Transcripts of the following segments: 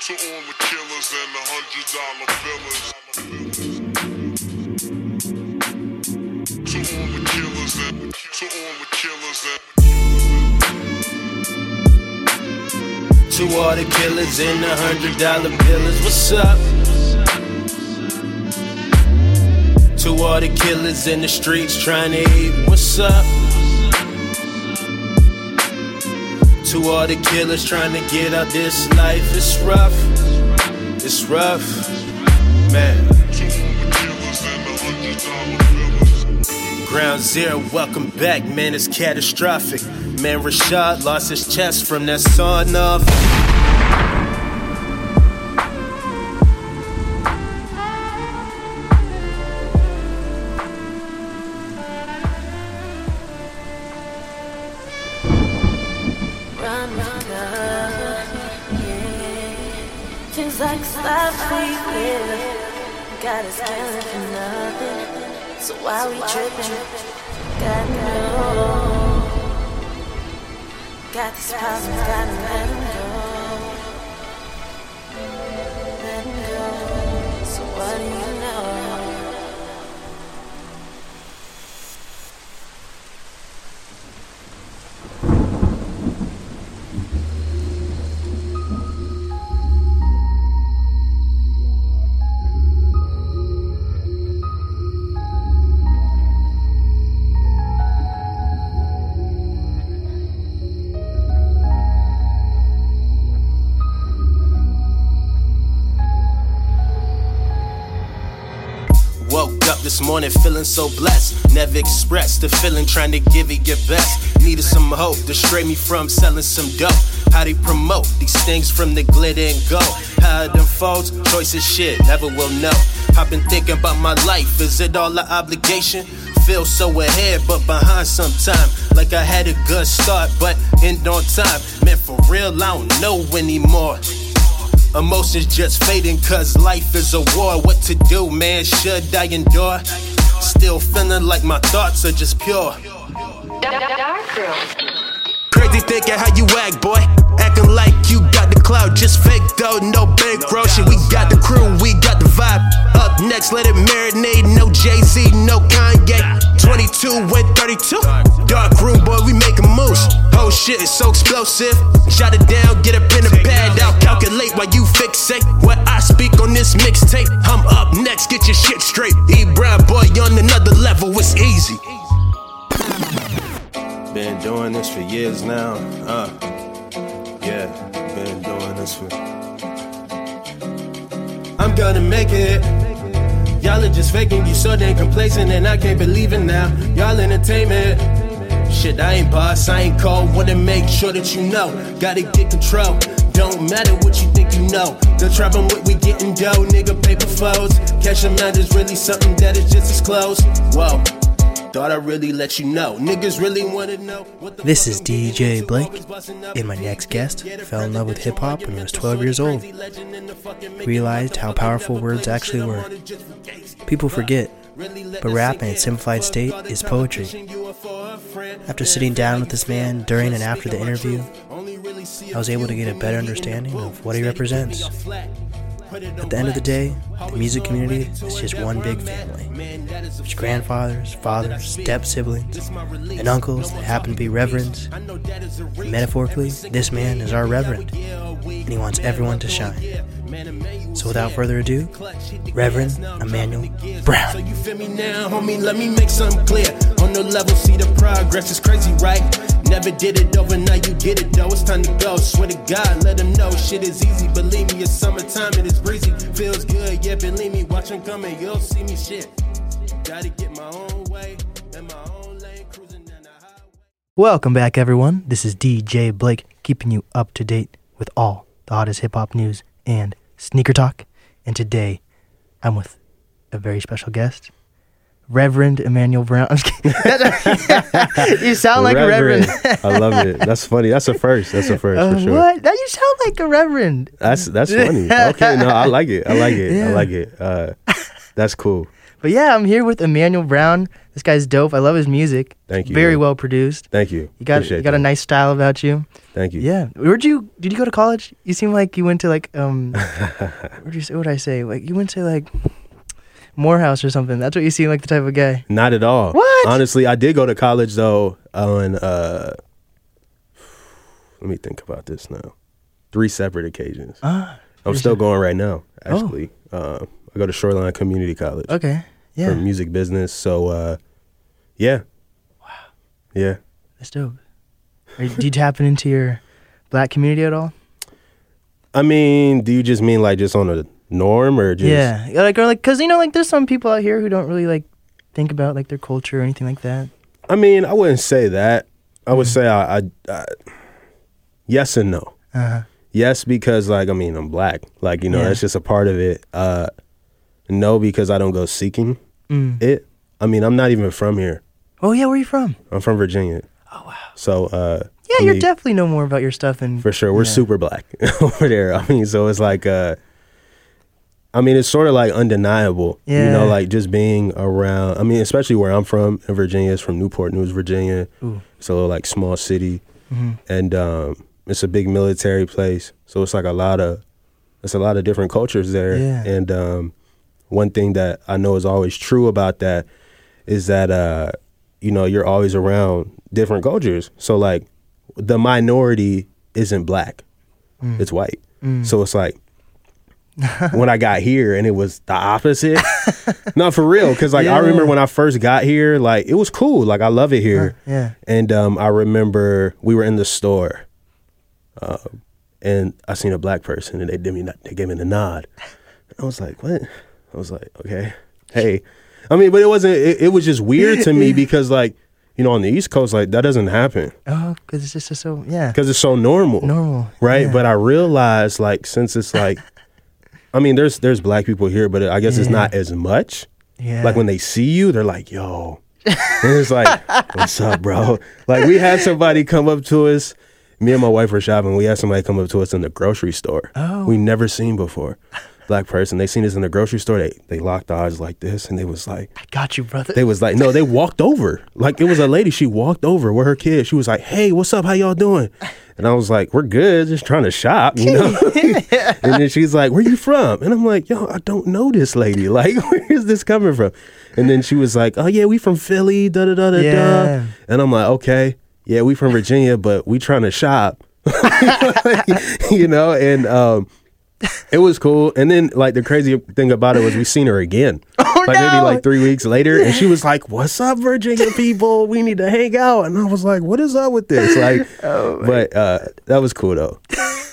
To all the killers and the hundred dollar billers. To all the killers and to all the killers and To all the killers and the hundred dollar billers, what's up? To all the killers in the streets trying to eat, what's up? To all the killers trying to get out this life, it's rough, it's rough, man. Ground zero, welcome back, man, it's catastrophic. Man, Rashad lost his chest from that sawn off. Got us killing for nothing. So why we tripping? Got no. Oh. Got these problems, gotta let morning feeling so blessed. Never expressed the feeling, trying to give it your best. Needed some hope to stray me from selling some dope. How they promote these things from the glitter and gold. How it unfolds, choices shit, never will know. I've been thinking about my life, is it all an obligation? Feel so ahead, but behind sometime. Like I had a good start, but end on time. Man, for real, I don't know anymore. Emotions just fading cause life is a war. What to do, man? Should I endure? Still feeling like my thoughts are just pure. Crazy thinking how you act, boy. Acting like you got the cloud, just fake though, no big shit. We got the crew, we got the vibe. Up next, let it marinate. No Jay Z, no Kanye. 22 with 32. Dark room, boy, we making moves. Oh shit, it's so explosive. Shot it down, get a pen and pad out. Calculate while you fixate. What I speak on this mixtape. I'm up next, get your shit straight. E Brown, boy, on another level, it's easy. Been doing this for years now. Uh, yeah, been doing this for. I'm gonna make it. Y'all are just faking, you so damn complacent, and I can't believe it now. Y'all entertainment. Shit, I ain't boss, I ain't cold. Wanna make sure that you know. Gotta get control. Don't matter what you think you know. The trouble with we getting dough, nigga, paper foes. Cash amount is really something that is just as close. Whoa. Thought I really let you know. Niggas really wanna know This is DJ. Blake, Always busting up and my next guest fell in love with hip-hop when he was 12 years old. legend in the fucking making. Realized how powerful words actually were. People forget, but rap in its simplified state is poetry. After sitting down with this man during and after the interview, I was able to get a better understanding of what he represents. At the end of the day, the music community is just one big family. There's grandfathers, fathers, step siblings, and uncles that happen to be reverends. And metaphorically, this man is our reverend, and he wants everyone to shine. So without further ado, Reverend Emmanuel So Brown. you feel me now, homie? Let me make something clear. On the level, see the progress is crazy, right? Never did it overnight, you did it though. It's time to go. Swear to God, let them know shit is easy. Believe me, it's summertime, and it is breezy. Feels good, yeah, believe me. Watch 'em coming, you'll see me shit. Gotta get my own way, in my own lane, cruising down the highway. Welcome back, everyone. This is DJ Blake, keeping you up to date with all the hottest hip hop news and sneaker talk. And today, I'm with a very special guest, Reverend Emmanuel Brown. I'm just kidding. you sound like a reverend. I love it. That's funny. That's a first. That's a first Uh, for sure. What? Now you sound like a reverend. That's that's funny. Okay, no, I like it. I like it. Yeah. I like it. Uh, that's cool. But yeah, I'm here with Emmanuel Brown, This guy's dope. I love his music. Thank you, Very man. well produced. Thank you. You got Appreciate you got a nice style about you. Thank you. Yeah. Where'd you did you go to college? You seem like you went to like um where'd you say what I say? Like you went to like Morehouse or something. That's what you seem like the type of guy. Not at all. What? Honestly, I did go to college though on uh let me think about this now. Three separate occasions. Ah. I'm still going right now, actually. Uh, I go to Shoreline Community College Okay. Yeah. For music business. So uh yeah. Wow. Yeah. That's dope. Are, do you tap into your black community at all? I mean, do you just mean like just on a norm or just yeah. Like or like cuz you know like there's some people out here who don't really like think about like their culture or anything like that. I mean, I wouldn't say that. I Mm-hmm. would say I, I, I yes and no. Uh-huh. Yes, because like I mean I'm black. Like you know Yeah. that's just a part of it. Uh, no, because I don't go seeking Mm. it. I mean I'm not even from here. Oh yeah, where are you from? I'm from Virginia. Oh wow. So uh, Yeah, I you're definitely know more about your stuff and for sure we're yeah. super black over there. I mean, so it's like uh, I mean it's sort of like undeniable. You know, like just being around. I mean, especially where I'm from in Virginia. It's from Newport News, Virginia. Ooh. It's a little like small city. Mhm. and um, it's a big military place. So it's like a lot of it's a lot of different cultures there. Yeah. And um, one thing that I know is always true about that is that uh, you know you're always around different cultures. So like the minority isn't black; Mm. it's white. So it's like. when I got here and it was the opposite. Not for real. Cause like I Yeah. remember when I first got here, like it was cool. Like I love it here. Yeah. And um, I remember we were in the store, uh, and I seen a black person, and they did me, they gave me the nod. I was like, "What?" I was like, "Okay, hey." I mean, but it wasn't. It, it was just weird to me because, like, you know, on the East Coast, like that doesn't happen Oh, cuz it's just so yeah. because it's so normal, Normal. right? yeah. But I realized, like, since it's like, I mean, there's there's black people here, but I guess it's not as much. yeah. Like when they see you, they're like, "Yo," and it's like, "What's up, bro?" Like we had somebody come up to us. Me and my wife were shopping. We had somebody come up to us in the grocery store. Oh. we never seen before. Black person. They seen us in the grocery store. They they locked eyes like this, and they was like, I got you, brother. they was like, no, they walked over. Like it was a lady. She walked over with her kid. She was like, hey, what's up? How y'all doing? And I was like, we're good, just trying to shop, you know. and then she's like, where you from? And I'm like, yo, I don't know this lady. Like, where is this coming from? And then she was like, oh yeah, we from Philly, da da da da Yeah. da. And I'm like, okay, yeah, we from Virginia, but we trying to shop, you know. And um, it was cool. And then like the crazy thing about it was we seen her again. Oh, like maybe like three weeks later, and she was like, "What's up, Virginia people? We need to hang out." And I was like, "What is up with this?" Like, Oh, but uh, that was cool though.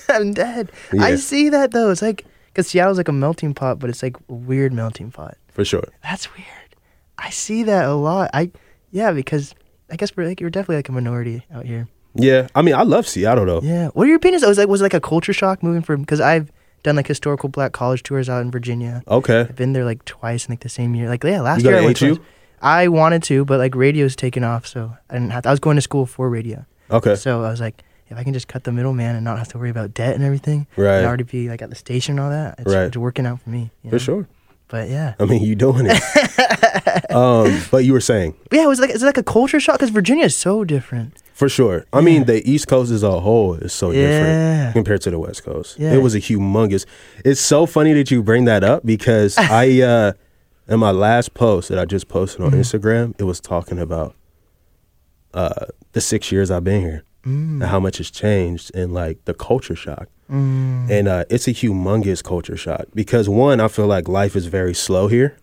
I'm dead. I see that though. It's like cuz Seattle's like a melting pot, but it's like weird melting pot. For sure. That's weird. I see that a lot. I yeah, because I guess we're like you're definitely like a minority out here. Yeah, I mean, I love Seattle though. Yeah. What are your opinions? I was like was it like a culture shock moving from because I've done like historical black college tours out in Virginia. Okay. I've been there like twice in like the same year. Like yeah, last You year I went HU? twice. I wanted to, but like radio's taken off, so I didn't have. To, I was going to school for radio, Okay. so I was like, if I can just cut the middleman and not have to worry about debt and everything, Right. and already be like at the station and all that, it's, Right. it's working out for me. you For sure. But yeah, I mean, you doing it. um, but you were saying yeah, it was like it's like a culture shock because Virginia is so different. For sure. I mean, the East Coast as a whole is so Yeah. different compared to the West Coast. Yeah. It was a humongous. It's so funny that you bring that up because I, uh, in my last post that I just posted on Instagram, it was talking about uh, the six years I've been here Mm. and how much has changed and like the culture shock. Mm. And uh, it's a humongous culture shock because one, I feel like life is very slow here,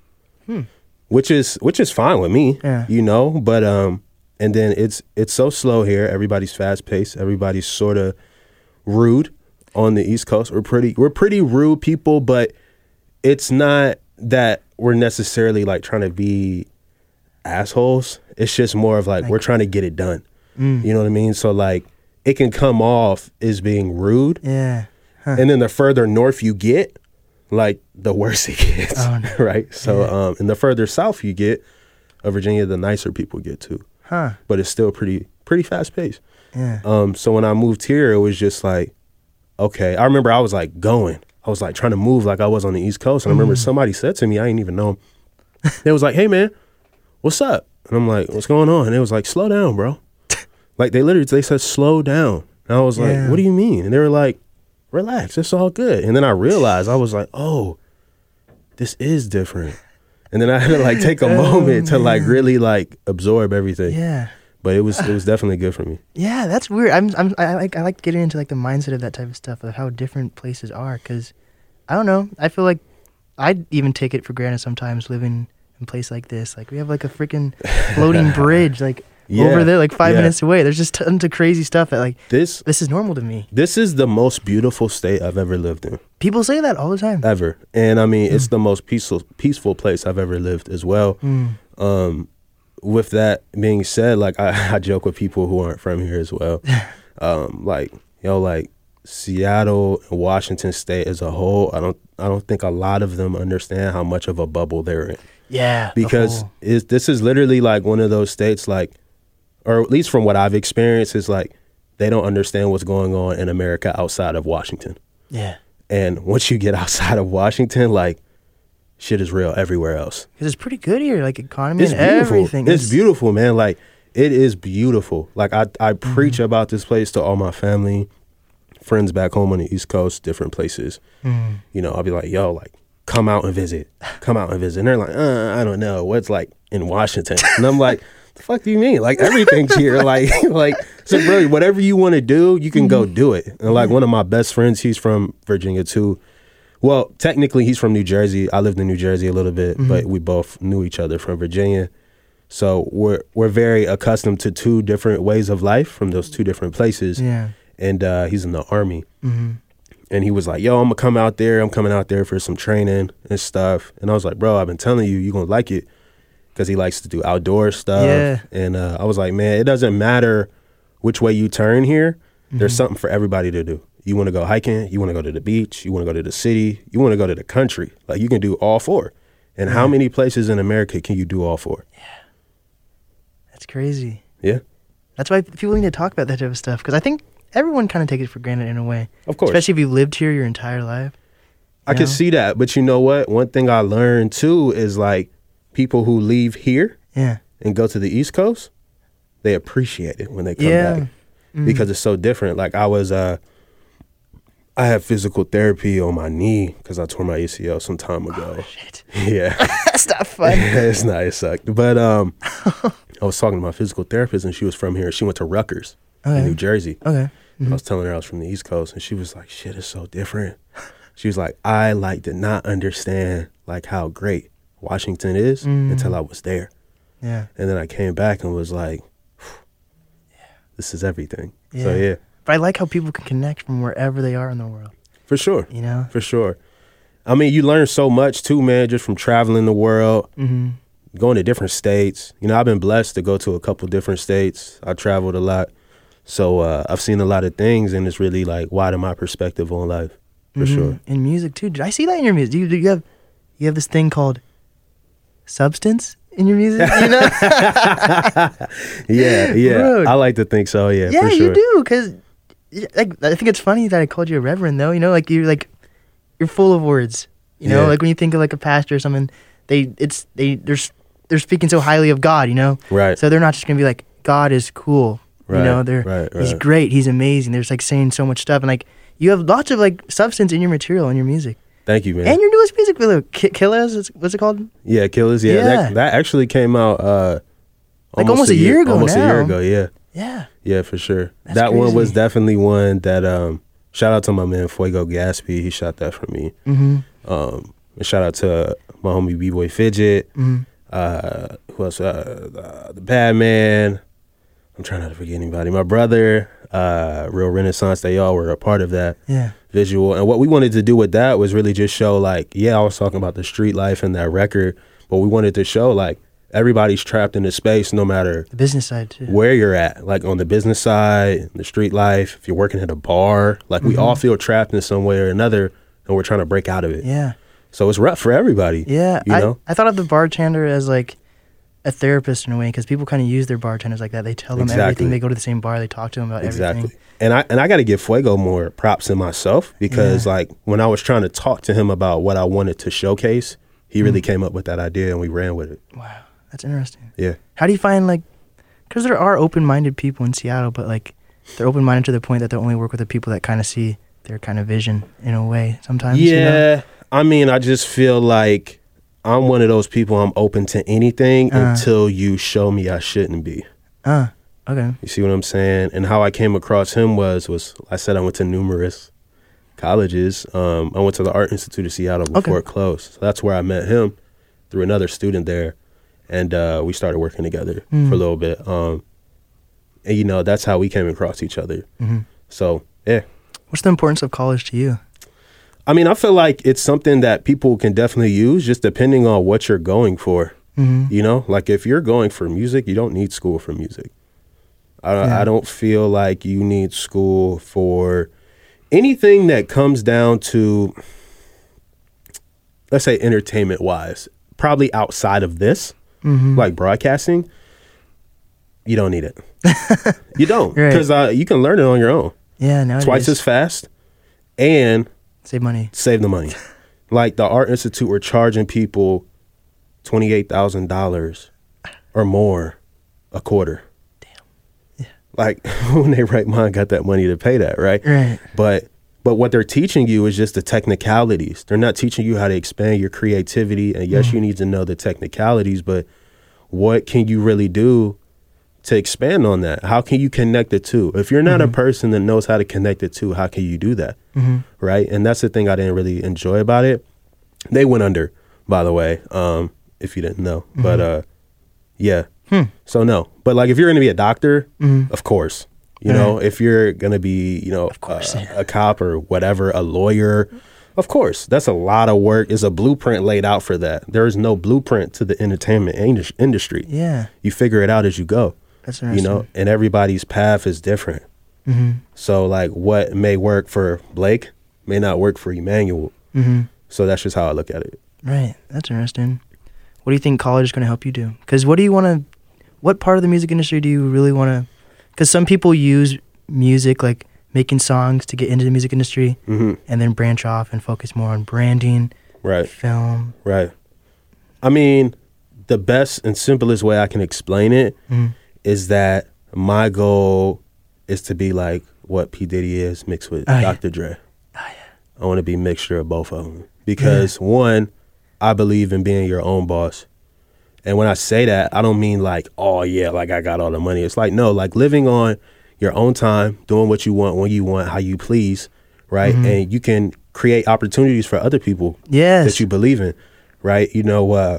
which is which is fine with me, Hmm. Yeah. you know. But um, and then it's it's so slow here. Everybody's fast paced. Everybody's sort of rude on the East Coast. We're pretty we're pretty rude people, but it's not that we're necessarily like trying to be assholes. It's just more of like, we're trying to get it done. Mm. You know what I mean? So like it can come off as being rude, Yeah. and then the further north you get, like the worse it gets, Oh, no. right? So um, and the further south you get of Virginia, the nicer people get too. Huh. But it's still pretty pretty fast paced. Yeah. Um, so when I moved here, it was just like, okay. I remember I was like going. I was like trying to move like I was on the East Coast. And I remember somebody said to me, I didn't even know. him. They was like, hey man, what's up? And I'm like, what's going on? And it was like, slow down, bro. like they literally they said slow down. And I was like, Yeah. what do you mean? And they were like, relax, it's all good. And then I realized I was like, oh, this is different. And then I had to like take a oh, moment to like really like absorb everything. Oh, Yeah. But it was it was definitely good for me. Yeah, that's weird. I'm, I'm I like I like getting into like the mindset of that type of stuff of how different places are because I don't know. I feel like I'd even take it for granted sometimes living in a place like this. Like we have like a freaking floating bridge like Yeah, over there, like five yeah. minutes away. There's just tons of crazy stuff that like This this is normal to me. this is the most beautiful state I've ever lived in. People say that all the time. ever. And I mean, Mm. it's the most peaceful peaceful place I've ever lived as well. Mm. Um, with that being said, like I, I joke with people who aren't from here as well. um, like yo, like Seattle and Washington State as a whole, I don't I don't think a lot of them understand how much of a bubble they're in Yeah, because is this is literally like one of those states like or at least from what I've experienced is like they don't understand what's going on in America outside of Washington. yeah, And once you get outside of Washington, like shit is real everywhere else. because it's pretty good here, like economy It's and beautiful. everything. It's beautiful, man. Like it is beautiful. Like I I preach about this place to all my family, friends back home on the East Coast, different places. Mm. You know, I'll be like, yo, like come out and visit. Come out and visit. And they're like, uh, I don't know. What's like in Washington? And I'm like, the fuck do you mean? Like everything's here. Like like so bro, whatever you want to do, you can go do it. And like one of my best friends, he's from Virginia too. Well, technically he's from New Jersey. I lived in New Jersey a little bit, but we both knew each other from Virginia. So we're we're very accustomed to two different ways of life from those two different places. Yeah. And uh, he's in the army. hmm And he was like, "Yo, I'm gonna come out there. I'm coming out there for some training and stuff." And I was like, "Bro, I've been telling you, you're gonna like it," because he likes to do outdoor stuff. Yeah. And uh, I was like, "Man, it doesn't matter which way you turn here. There's something for everybody to do. You want to go hiking. You want to go to the beach. You want to go to the city. You want to go to the country. Like you can do all four. And how many places in America can you do all four? Yeah. That's crazy. Yeah, That's why people need to talk about that type of stuff because I think everyone kind of takes it for granted in a way. of course. Especially if you lived here your entire life. I you can see that, but you know what? One thing I learned too is like people who leave here Yeah. and go to the East Coast, they appreciate it when they come Yeah. back Mm. because it's so different. Like I was, uh, I had physical therapy on my knee because I tore my ACL some time ago. Oh, Shit. yeah, That's not fun. it's not. It sucked, but um, I was talking to my physical therapist and she was from here. She went to Rutgers in New Jersey. Okay. I was telling her I was from the East Coast, and she was like, "Shit is so different." She was like, "I like did not understand like how great Washington is Mm. until I was there, Yeah. and then I came back and was like, this is everything." So Yeah. yeah, But I like how people can connect from wherever they are in the world. for sure, You know? for sure. I mean, you learn so much too, man, just from traveling the world, Mm-hmm. going to different states. You know, I've been blessed to go to a couple different states. I traveled a lot. So uh, I've seen a lot of things, and it's really like widened my perspective on life, for sure. In music too. Did I see that in your music? Do you, do you have you have this thing called substance in your music? You know? Yeah, yeah. I like to think so. Yeah, yeah, for sure. you do. Because like I think it's funny that I called you a reverend though. You know, like you're like you're full of words. You know, Yeah. like when you think of like a pastor or something, they it's they they're they're speaking so highly of God. You know, Right. so they're not just gonna be like God is cool. Right, You know, they're right, he's great, he's amazing. There's like saying so much stuff and like you have lots of like substance in your material in your music. Thank you, man. And your newest music video, Ki- Killers, what's it called? yeah, Killers. Yeah, Yeah. That, that actually came out uh, Like almost a year ago Almost a year ago. Yeah, Yeah. yeah, for sure. That's that one was definitely one that. um Shout out to my man Fuego Gatsby. He shot that for me. Mm-hmm. Um, and shout out to my homie B Boy Fidget. Mm-hmm. Uh, who else? Uh, uh, the Bad Man. I'm trying not to forget anybody. My brother, uh, Real Renaissance. They all were a part of that. Yeah. Visual. And what we wanted to do with that was really just show like, yeah, I was talking about the street life and that record, but we wanted to show like everybody's trapped in this space no matter The business side too. where you're at, like on the business side, the street life, if you're working at a bar, like we all feel trapped in some way or another and we're trying to break out of it. Mm-hmm. Yeah. So it's rough for everybody. Yeah, You I, know? I thought of the bartender as like a therapist in a way because people kind of use their bartenders like that. They tell them Exactly. everything. They go to the same bar. They talk to them about Exactly. everything. And I and I got to give Fuego more props than myself because Yeah. like when I was trying to talk to him about what I wanted to showcase, he really Mm. came up with that idea and we ran with it. Wow, That's interesting. Yeah. How do you find like, because there are open-minded people in Seattle, but like they're open-minded to the point that they only work with the people that kind of see their kind of vision in a way. Sometimes. you know? Yeah. I mean, I just feel like I'm one of those people. I'm open to anything Uh. until you show me I shouldn't be. Uh. Okay. You see what I'm saying? And how I came across him was was I said I went to numerous colleges. Um, I went to the Art Institute of Seattle before Okay. it closed. So that's where I met him through another student there, and uh, we started working together Mm. for a little bit. Um, and you know that's how we came across each other. hmm So yeah, What's the importance of college to you? I mean I feel like it's something that people can definitely use, just depending on what you're going for. hmm You know, like if you're going for music, you don't need school for music. I, Yeah. I don't feel like you need school for anything that comes down to, let's say, entertainment wise, probably outside of this, hmm like broadcasting. You don't need it. you don't, Right. because uh, you can learn it on your own, yeah. Nowadays, twice as fast, and save money. save the money. like the Art Institute were charging people twenty eight thousand dollars or more a quarter. Damn. Yeah. Like when they write mine got that money to pay that, right? Right. But but what they're teaching you is just the technicalities. They're not teaching you how to expand your creativity. And yes, mm. you need to know the technicalities, but what can you really do to expand on that? How can you connect the two? If you're not a person that knows how to connect the two, how can you do that? hmm right? And that's the thing I didn't really enjoy about it. They went under, by the way, um, if you didn't know. But uh, yeah. Hmm. So no. But like if you're gonna be a doctor, Mhm. of course. You know, if you're gonna be, you know, course, uh, yeah. a cop or whatever, a lawyer, of course. That's a lot of work. Is a blueprint laid out for that. There is no blueprint to the entertainment industry. Yeah. You figure it out as you go. That's You know, and everybody's path is different. hmm So like what may work for Blake may not work for Emmanuel. hmm So that's just how I look at it. Right. That's interesting. What do you think college is going to help you do? Because what do you want to? What part of the music industry do you really want to? Because some people use music like making songs to get into the music industry, hmm and then branch off and focus more on branding, Right, film. right. I mean, the best and simplest way I can explain it Mm. Is that my goal is to be like what P Diddy is mixed with Oh, yeah. Dr. Dre. I want to be a mixture of both of them because one, I believe in being your own boss. And when I say that, I don't mean like, oh yeah, like I got all the money. It's like no, like living on your own time, doing what you want when you want, how you please, right? And you can create opportunities for other people Yes. that you believe in, right? You know, uh,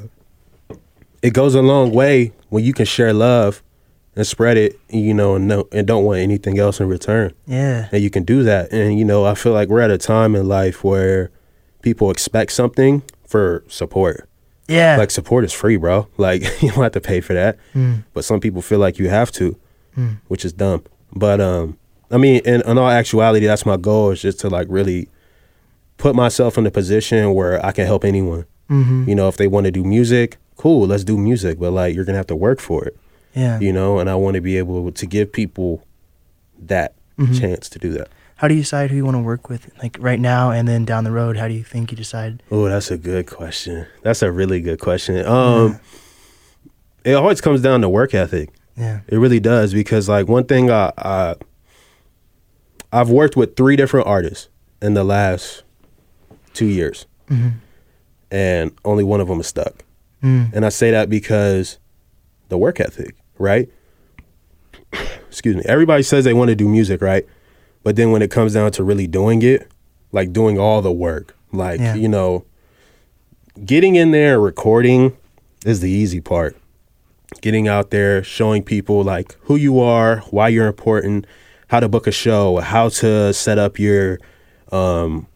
it goes a long way when you can share love and spread it, you know, and no, and don't want anything else in return yeah. and you can do that. And you know, I feel like we're at a time in life where people expect something for support. Yeah. Like support is free, bro. Like you don't have to pay for that. Mm. But some people feel like you have to, Mm. which is dumb. But um, I mean, in, in all actuality, that's my goal is just to like really put myself in a position where I can help anyone. hmm You know, if they want to do music, cool, let's do music. But like, you're gonna have to work for it. Yeah. You know, and I want to be able to give people that Mhm. chance to do that. How do you decide who you want to work with? Like right now and then down the road, how do you think you decide? Oh, that's a good question. That's a really good question. Um, it always comes down to work ethic. Yeah. It really does because, like, one thing I, I I've worked with three different artists in the last two years, hmm and only one of them is stuck. Mm. And I say that because the work ethic, right? Excuse me. Everybody says they want to do music, right? But then when it comes down to really doing it, like doing all the work, like, Yeah. you know, getting in there recording is the easy part. Getting out there, showing people like who you are, why you're important, how to book a show, how to set up your um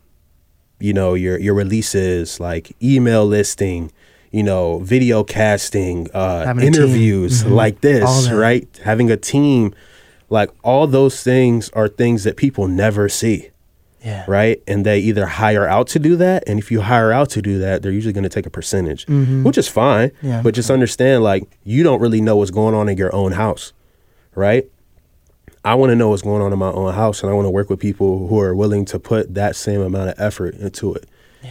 you know your your releases like email listing you know video casting uh Having a team. interviews Mhm. like this right having a team like all those things are things that people never see Yeah. right and they either hire out to do that and if you hire out to do that they're usually going to take a percentage Mhm. which is fine Yeah. but just understand like you don't really know what's going on in your own house right I want to know what's going on in my own house, and I want to work with people who are willing to put that same amount of effort into it.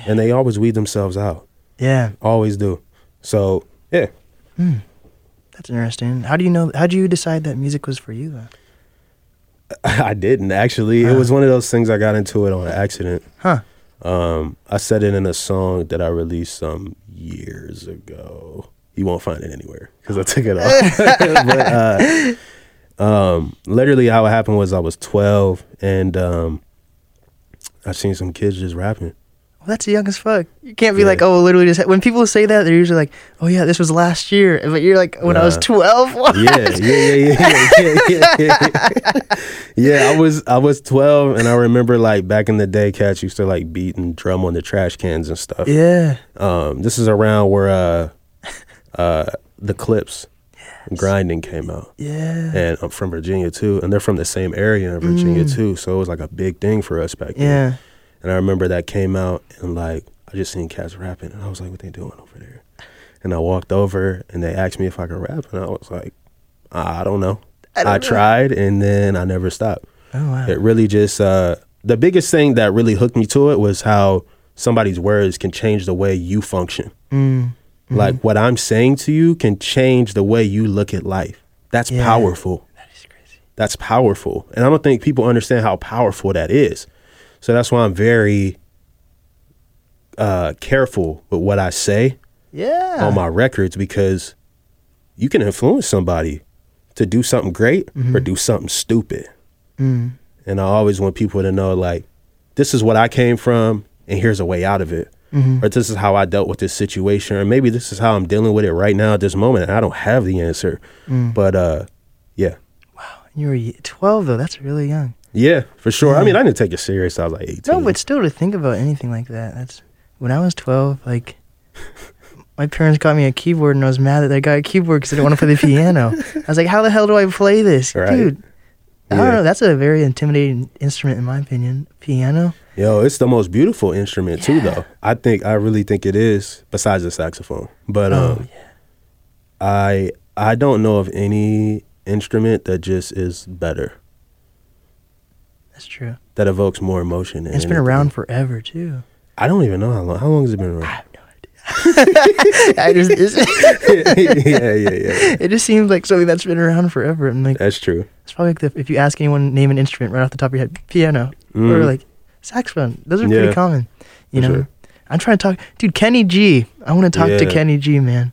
And they always weed themselves out, Yeah. always do. So yeah, That's interesting. How do you know? How do you decide that music was for you? Then? I didn't actually. It was one of those things I got into it on accident. Huh? Um, I said it in a song that I released some years ago. You won't find it anywhere because I took it off. but uh, um, literally, how it happened was I was 12 and um, I seen some kids just rapping. That's young as fuck. You can't be Yeah. like, oh, literally just when people say that, they're usually like, oh yeah, this was last year. But you're like, when I was twelve. Yeah, yeah, yeah, yeah, yeah, yeah, yeah. yeah, I was I was 12 and I remember like back in the day, cats used to like beat and drum on the trash cans and stuff. yeah. Um, this is around where uh, uh, the Clipse grinding came out. Yeah. and I'm from Virginia too, and they're from the same area in Virginia too. So it was like a big thing for us back then. Mm. Yeah. And I remember that came out, and like I just seen cats rapping, and I was like, "What they doing over there?" And I walked over, and they asked me if I could rap, and I was like, "I don't know." I I, don't know. tried, and then I never stopped. Oh wow. It really just uh, the biggest thing that really hooked me to it was how somebody's words can change the way you function. Mm. Like what I'm saying to you can change the way you look at life. That's Yeah. powerful. That is crazy. That's powerful. And I don't think people understand how powerful that is. So that's why I'm very uh, careful with what I say Yeah. on my records because you can influence somebody to do something great or do something stupid. Mm. And I always want people to know like, this is what I came from and here's a way out of it. Mhm. Or this is how I dealt with this situation. Or maybe this is how I'm dealing with it right now at this moment. And I don't have the answer. Mm. But uh yeah. Wow. You were twelve though. That's really young. Yeah, for sure. I mean, I didn't take it serious. I was like 18. No, but still to think about anything like that. That's when I was twelve. Like my parents got me a keyboard, and I was mad that they got a keyboard because I didn't want to play the piano. I was like, how the hell do I play this, Right. dude? I Yeah. don't know. That's a very intimidating instrument, in my opinion. Piano. Yo, it's the most beautiful instrument too, though. I think I really think it is, besides the saxophone. But Oh um. I I don't know of any instrument that just is better That's true. that evokes more emotion. It's been around forever too. I don't even know how long. How long has it been around? I have no idea. I just, yeah, yeah, yeah. it just seems like something that's been around forever. And like, That's true. it's probably like the, if you ask anyone name an instrument right off the top of your head, piano or Mm. like saxophone. Those are Yeah, pretty common. You for know, sure. I'm trying to talk, dude. Kenny G. I want to talk to Kenny G. Man,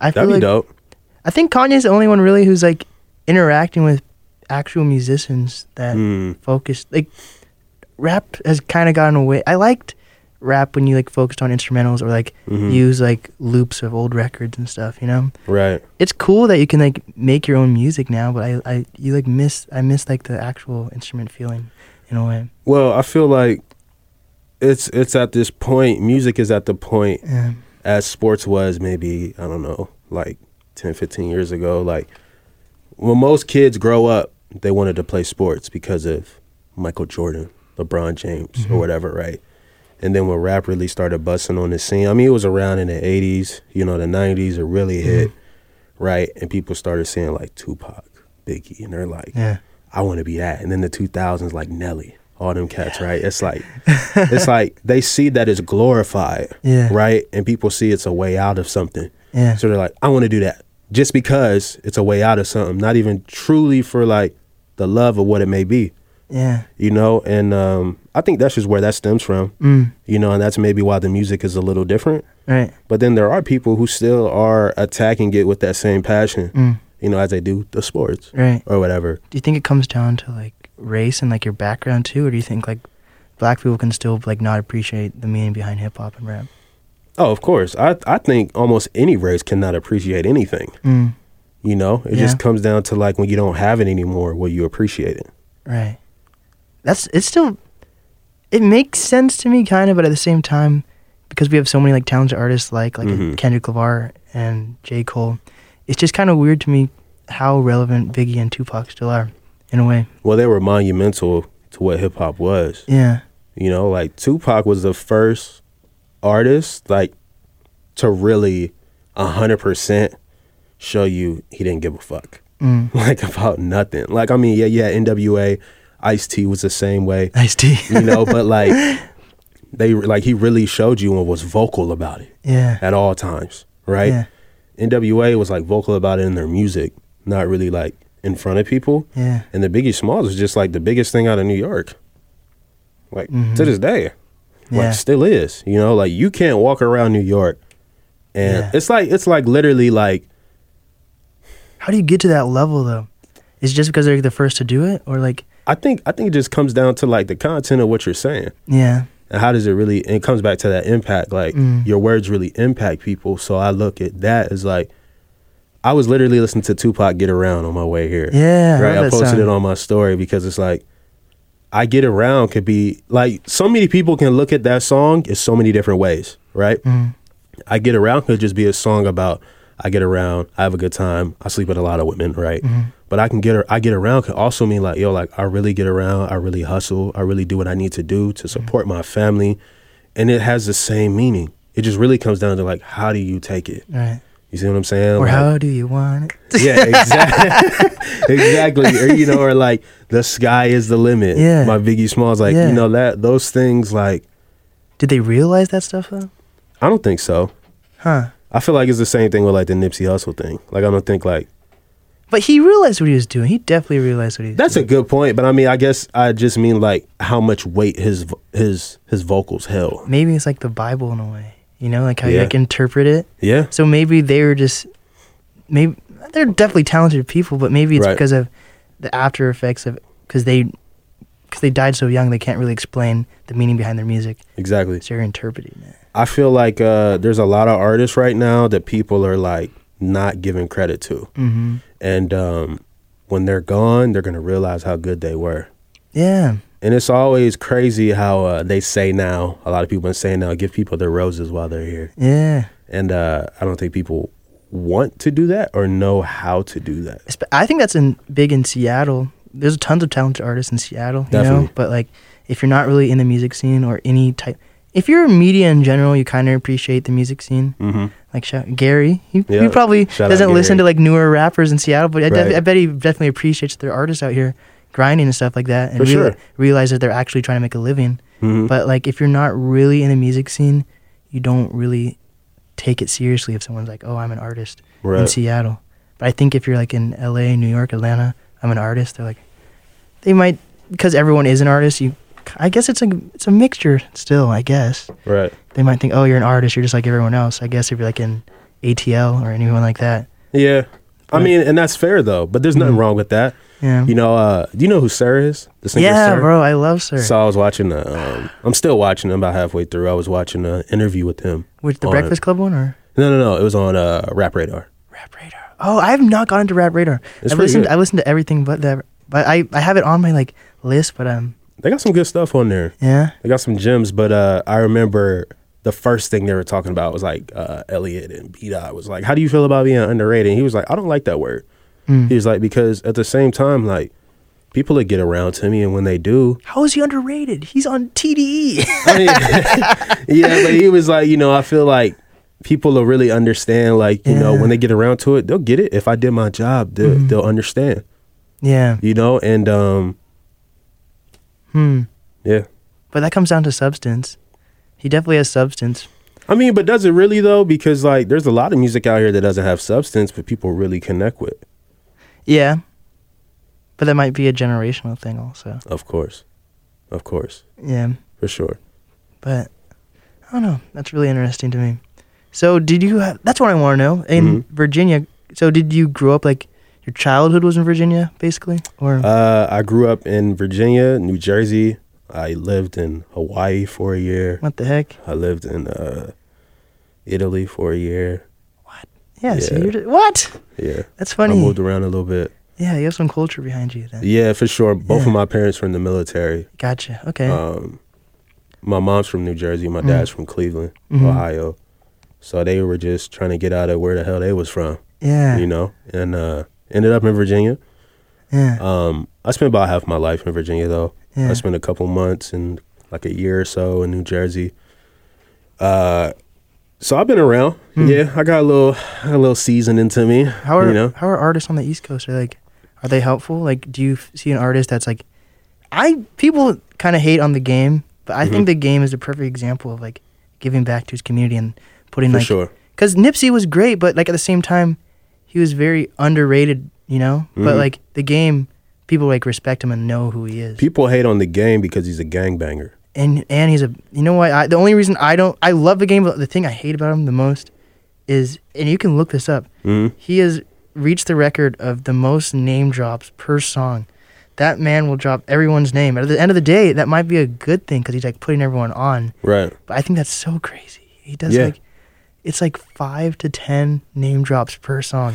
I feel That'd be like dope. I think Kanye's the only one really who's like interacting with actual musicians that Mm. focus like rap has kind of gotten away. I liked rap when you like focused on instrumentals or like Mhm. use like loops of old records and stuff. You know, Right. it's cool that you can like make your own music now, but I I you like miss I miss like the actual instrument feeling in a way. Well, I feel like it's it's at this point. Music is at the point Yeah. as sports was maybe I don't know, like 10, 15 years ago. Like when most kids grow up, they wanted to play sports because of Michael Jordan, LeBron James, or mm-hmm. whatever, right? And then when rap really started busting on the scene, I mean, it was around in the '80s, you know, the '90s, it really mm-hmm. hit, right? And people started saying like Tupac, Biggie, and they're like, Yeah. I want to be that. And then the 2000s, like Nelly, all them cats, right? It's like, it's like they see that it's glorified, Yeah. right? And people see it's a way out of something. Yeah. So they're like, I want to do that just because it's a way out of something, not even truly for like the love of what it may be, Yeah. you know? And um, I think that's just where that stems from, Mm. you know, and that's maybe why the music is a little different. Right. But then there are people who still are attacking it with that same passion, Mm. you know, as they do the sports Right. or whatever. Do you think it comes down to like race and like your background too, or do you think like black people can still like not appreciate the meaning behind hip hop and rap? Oh, of course. I I think almost any race cannot appreciate anything. Mm. You know, it Yeah. just comes down to like when you don't have it anymore, will you appreciate it? Right. That's it's still it makes sense to me kind of, but at the same time, because we have so many like talented artists like like Mhm. Kendrick Lamar and J. Cole, it's just kind of weird to me how relevant Biggie and Tupac still are, in a way. Well, they were monumental to what hip hop was. Yeah. You know, like Tupac was the first artist like to really a hundred percent show you he didn't give a fuck. Mm. Like about nothing. Like I mean, yeah, yeah, NWA, Ice T was the same way. Ice T. You know, but like they like he really showed you and was vocal about it yeah. at all times, right? Yeah. NWA was like vocal about it in their music, not really like in front of people. Yeah. And the Biggie Smalls was just like the biggest thing out of New York. Like to this day. Yeah. Like still is. You know, like you can't walk around New York and Yeah. it's like it's like literally like How do you get to that level though? Is it just because they're the first to do it, or like, I think I think it just comes down to like the content of what you're saying. yeah, And how does it really and it comes back to that impact. Like Mm. your words really impact people. So I look at that as like I was literally listening to Tupac get around on my way here. yeah, right. I that posted song. it on my story because it's like I get around could be like so many people can look at that song in so many different ways, right? Mhm. I get around could just be a song about I get around, I have a good time, I sleep with a lot of women, right? Mm-hmm. But I can get I get around could also mean like yo, like I really get around, I really hustle, I really do what I need to do to support my family, and it has the same meaning. It just really comes down to like how do you take it? Right. You see what I'm saying? Or Like- how do you want it? yeah, exactly. exactly. Or you know, or like the sky is the limit. Yeah. My Biggie Smalls, like Yeah. you know that those things. Like Did they realize that stuff though? I don't think so. Huh. I feel like it's the same thing with like the Nipsey Hussle thing. Like I don't think like But he realized what he was doing. He definitely realized what he was that's a good point. But I mean, I guess I just mean like how much weight his his his vocals held. Maybe it's like the Bible in a way. You know, like how you like interpret it. Yeah. So maybe they were just maybe they're definitely talented people, but maybe it's Right. because of the after effects of because they because they died so young, they can't really explain the meaning behind their music. Exactly. So they're interpreting it. I feel like uh, there's a lot of artists right now that people are like not giving credit to, Mm-hmm. and um, when they're gone, they're gonna realize how good they were. Yeah. And it's always crazy how uh, they say now, a lot of people been saying now, give people their roses while they're here. Yeah. And uh, I don't think people want to do that or know how to do that. I think that's in big in Seattle. There's tons of talented artists in Seattle, you know. But like, if you're not really in the music scene or any type, if you're media in general, you kind of appreciate the music scene. Mm-hmm. Like shout, Gary, he, he probably doesn't listen to like newer rappers in Seattle, but I, def- Right. I bet he definitely appreciates their artists out here grinding and stuff like that, and For sure. realize that they're actually trying to make a living. Mhm. But like, if you're not really in the music scene, you don't really take it seriously if someone's like, "Oh, I'm an artist in Seattle." But I think if you're like in L.A., New York, Atlanta, I'm an artist. They're like, they might because everyone is an artist. You, I guess it's a it's a mixture still. I guess Right. they might think, "Oh, you're an artist. You're just like everyone else." I guess if you're like in ATL or anyone like that. Yeah. I mean, and that's fair though, but there's nothing Mhm. wrong with that. Yeah. You know, uh, do you know who Sir is? The singer yeah, Sir? bro. I love Sir. So I was watching, The, um, I'm still watching him about halfway through. I was watching an interview with him. With the on- Breakfast Club one or No, no, no. It was on uh, Rap Radar. Rap Radar? Oh, I have not gone into Rap Radar. It's I've listened. good. I listened to everything but that. But I I have it on my like list. But um They got some good stuff on there. yeah They got some gems, but uh, I remember the first thing they were talking about was like uh, Elliott and B Dot was like, "How do you feel about being underrated?" And he was like, "I don't like that word." Mm. He was like, "Because at the same time, like people that get around to me, and when they do, How is he underrated? He's on. TDE. I mean, yeah." But he was like, you know, I feel like people will really understand, like you know, when they get around to it, they'll get it. If I did my job, they'll, Mhm. they'll understand, yeah. you know. And um, Hmm. yeah, But that comes down to substance. He definitely has substance. I mean, but does it really though? Because like, there's a lot of music out here that doesn't have substance, but people really connect with. Yeah. But that might be a generational thing also. Of course, of course, Yeah. for sure. But I don't know. That's really interesting to me. So did you have that's what I want to know. In Mhm. Virginia, so did you grow up like your childhood was in Virginia basically or Uh, I grew up in Virginia, New Jersey. I lived in Hawaii for a year. what the heck? I lived in uh, Italy for a year. What? Yeah, so you're what? Yeah, That's funny. I moved around a little bit. Yeah, you have some culture behind you then. Yeah, for sure. Both Yeah. of my parents were in the military. Gotcha. Okay. Um, my mom's from New Jersey. My Mm. dad's from Cleveland, Mhm. Ohio. So they were just trying to get out of where the hell they was from, yeah. you know, and uh, ended up in Virginia. yeah. Um, I spent about half my life in Virginia, though. yeah. I spent a couple months and like a year or so in New Jersey. Uh, so I've been around. Hmm. Yeah, I got a little, a little season into me. How are you know? how are artists on the East Coast? Are like, are they helpful? Like, do you f- see an artist that's like, I people kind of hate on the game, but I Mhm. think the game is the perfect example of like giving back to his community and putting For like sure. because Nipsey was great, but like at the same time, he was very underrated. You know, but Mhm. like the game, people like respect him and know who he is. People hate on the game because he's a gangbanger. and and he's a you know what I, the only reason I don't I love the game but the thing I hate about him the most is and you can look this up Mhm. he has reached the record of the most name drops per song that man will drop everyone's name at the end of the day that might be a good thing because he's like putting everyone on Right. but I think that's so crazy he does Yeah. like it's like five to ten name drops per song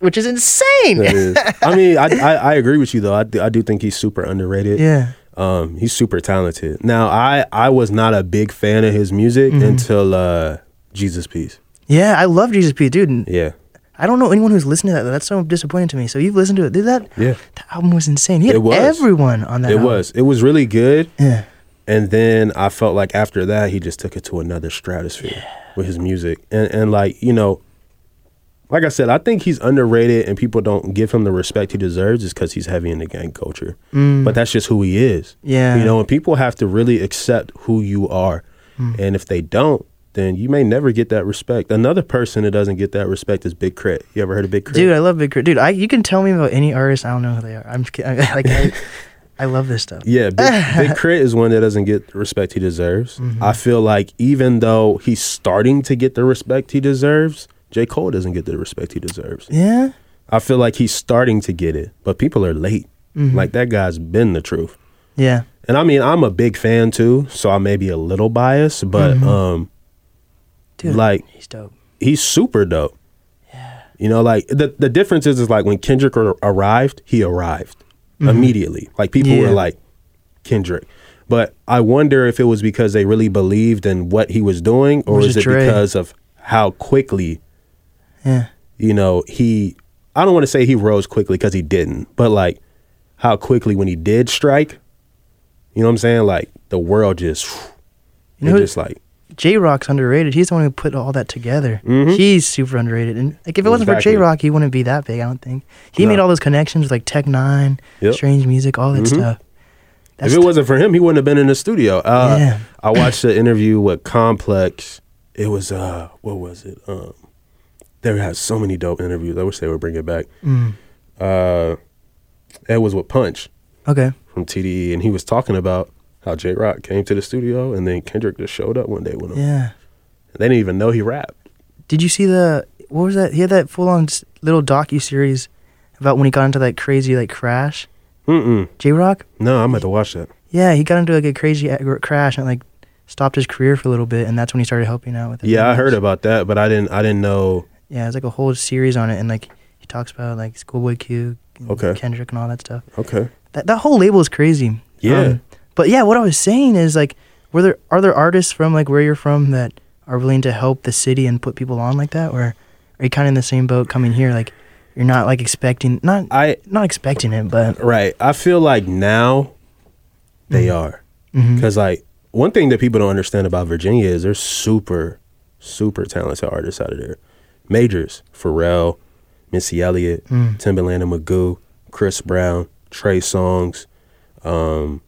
which is insane That is. I mean, I, I I agree with you though. I do, I do think he's super underrated. yeah Um, he's super talented. Now, I I was not a big fan of his music Mhm. until uh, Jesus Piece. yeah I love Jesus P dude Yeah. I don't know anyone who's listened to that that's so disappointing to me so you've listened to it dude that Yeah. That album was insane. He had It was. everyone on that. It album. was. It was really good. Yeah. And then I felt like after that, he just took it to another stratosphere with his music. And and like you know, like I said, I think he's underrated, and people don't give him the respect he deserves, just because he's heavy in the gang culture. Mm. But that's just who he is. Yeah. You know, and people have to really accept who you are. Mm. And if they don't, then you may never get that respect. Another person that doesn't get that respect is Big Crit. You ever heard of Big K.R.I.T.? Dude, I love Big Crit. Dude, I you can tell me about any artist. I don't know who they are. I'm just kidding. like I, I love this stuff. Yeah, Big, Big K.R.I.T. is one that doesn't get the respect he deserves. Mm-hmm. I feel like even though he's starting to get the respect he deserves, J. Cole doesn't get the respect he deserves. Yeah. I feel like he's starting to get it, but people are late. Mhm. Like that guy's been the truth. Yeah. And I mean, I'm a big fan too, so I may be a little biased, but Mhm. um Dude, like he's dope. he's super dope. Yeah. You know, like the the difference is is like when Kendrick arrived, he arrived Mhm. immediately. Like people Yeah. were like Kendrick. But I wonder if it was because they really believed in what he was doing or Was is it Dre? because of how quickly, Yeah. you know, he I don't want to say he rose quickly cuz he didn't, but like how quickly when he did strike, you know what I'm saying? Like the world just You know, just like Jay Rock's underrated. He's the one who put all that together. Mhm. He's super underrated. And like if it wasn't for Jay Rock, he wouldn't be that big. I don't think he No. made all those connections with like Tech N9ne, Yep. Strange Music, all that Mhm. stuff. if it wasn't for him, he wouldn't have been in the studio. Uh, Yeah. I watched the interview with Complex. It was uh, what was it? Um, they had so many dope interviews. I wish they would bring it back. Mm. Uh, it was with Punch Okay. from TDE, and he was talking about how Jay Rock came to the studio, and then Kendrick just showed up one day with him. Yeah. They didn't even know he rapped. Did you see the what was that? He had that full on little docu series about when he got into that crazy like crash. Mm-mm. Jay Rock. No, I'm about to watch that. Yeah, he got into like a crazy crash and like stopped his career for a little bit, and that's when he started helping out with. his Yeah, I heard about that, but I didn't. I didn't know. Yeah, it's like a whole series on it, and like he talks about like Schoolboy Q, and Okay. Kendrick, and all that stuff. Okay. That that whole label is crazy. Um, Yeah. But yeah, what I was saying is like, were there are there artists from like where you're from that are willing to help the city and put people on like that, or are you kind of in the same boat coming here? Like, you're not like expecting not I not expecting it, but right. I feel like now they Mhm. are. Because like one thing that people don't understand about Virginia is there's super, super talented artists out of there. Majors, Pharrell, Missy Elliott, Mm. Timbaland and Magoo, Chris Brown, Trey Songz. Um,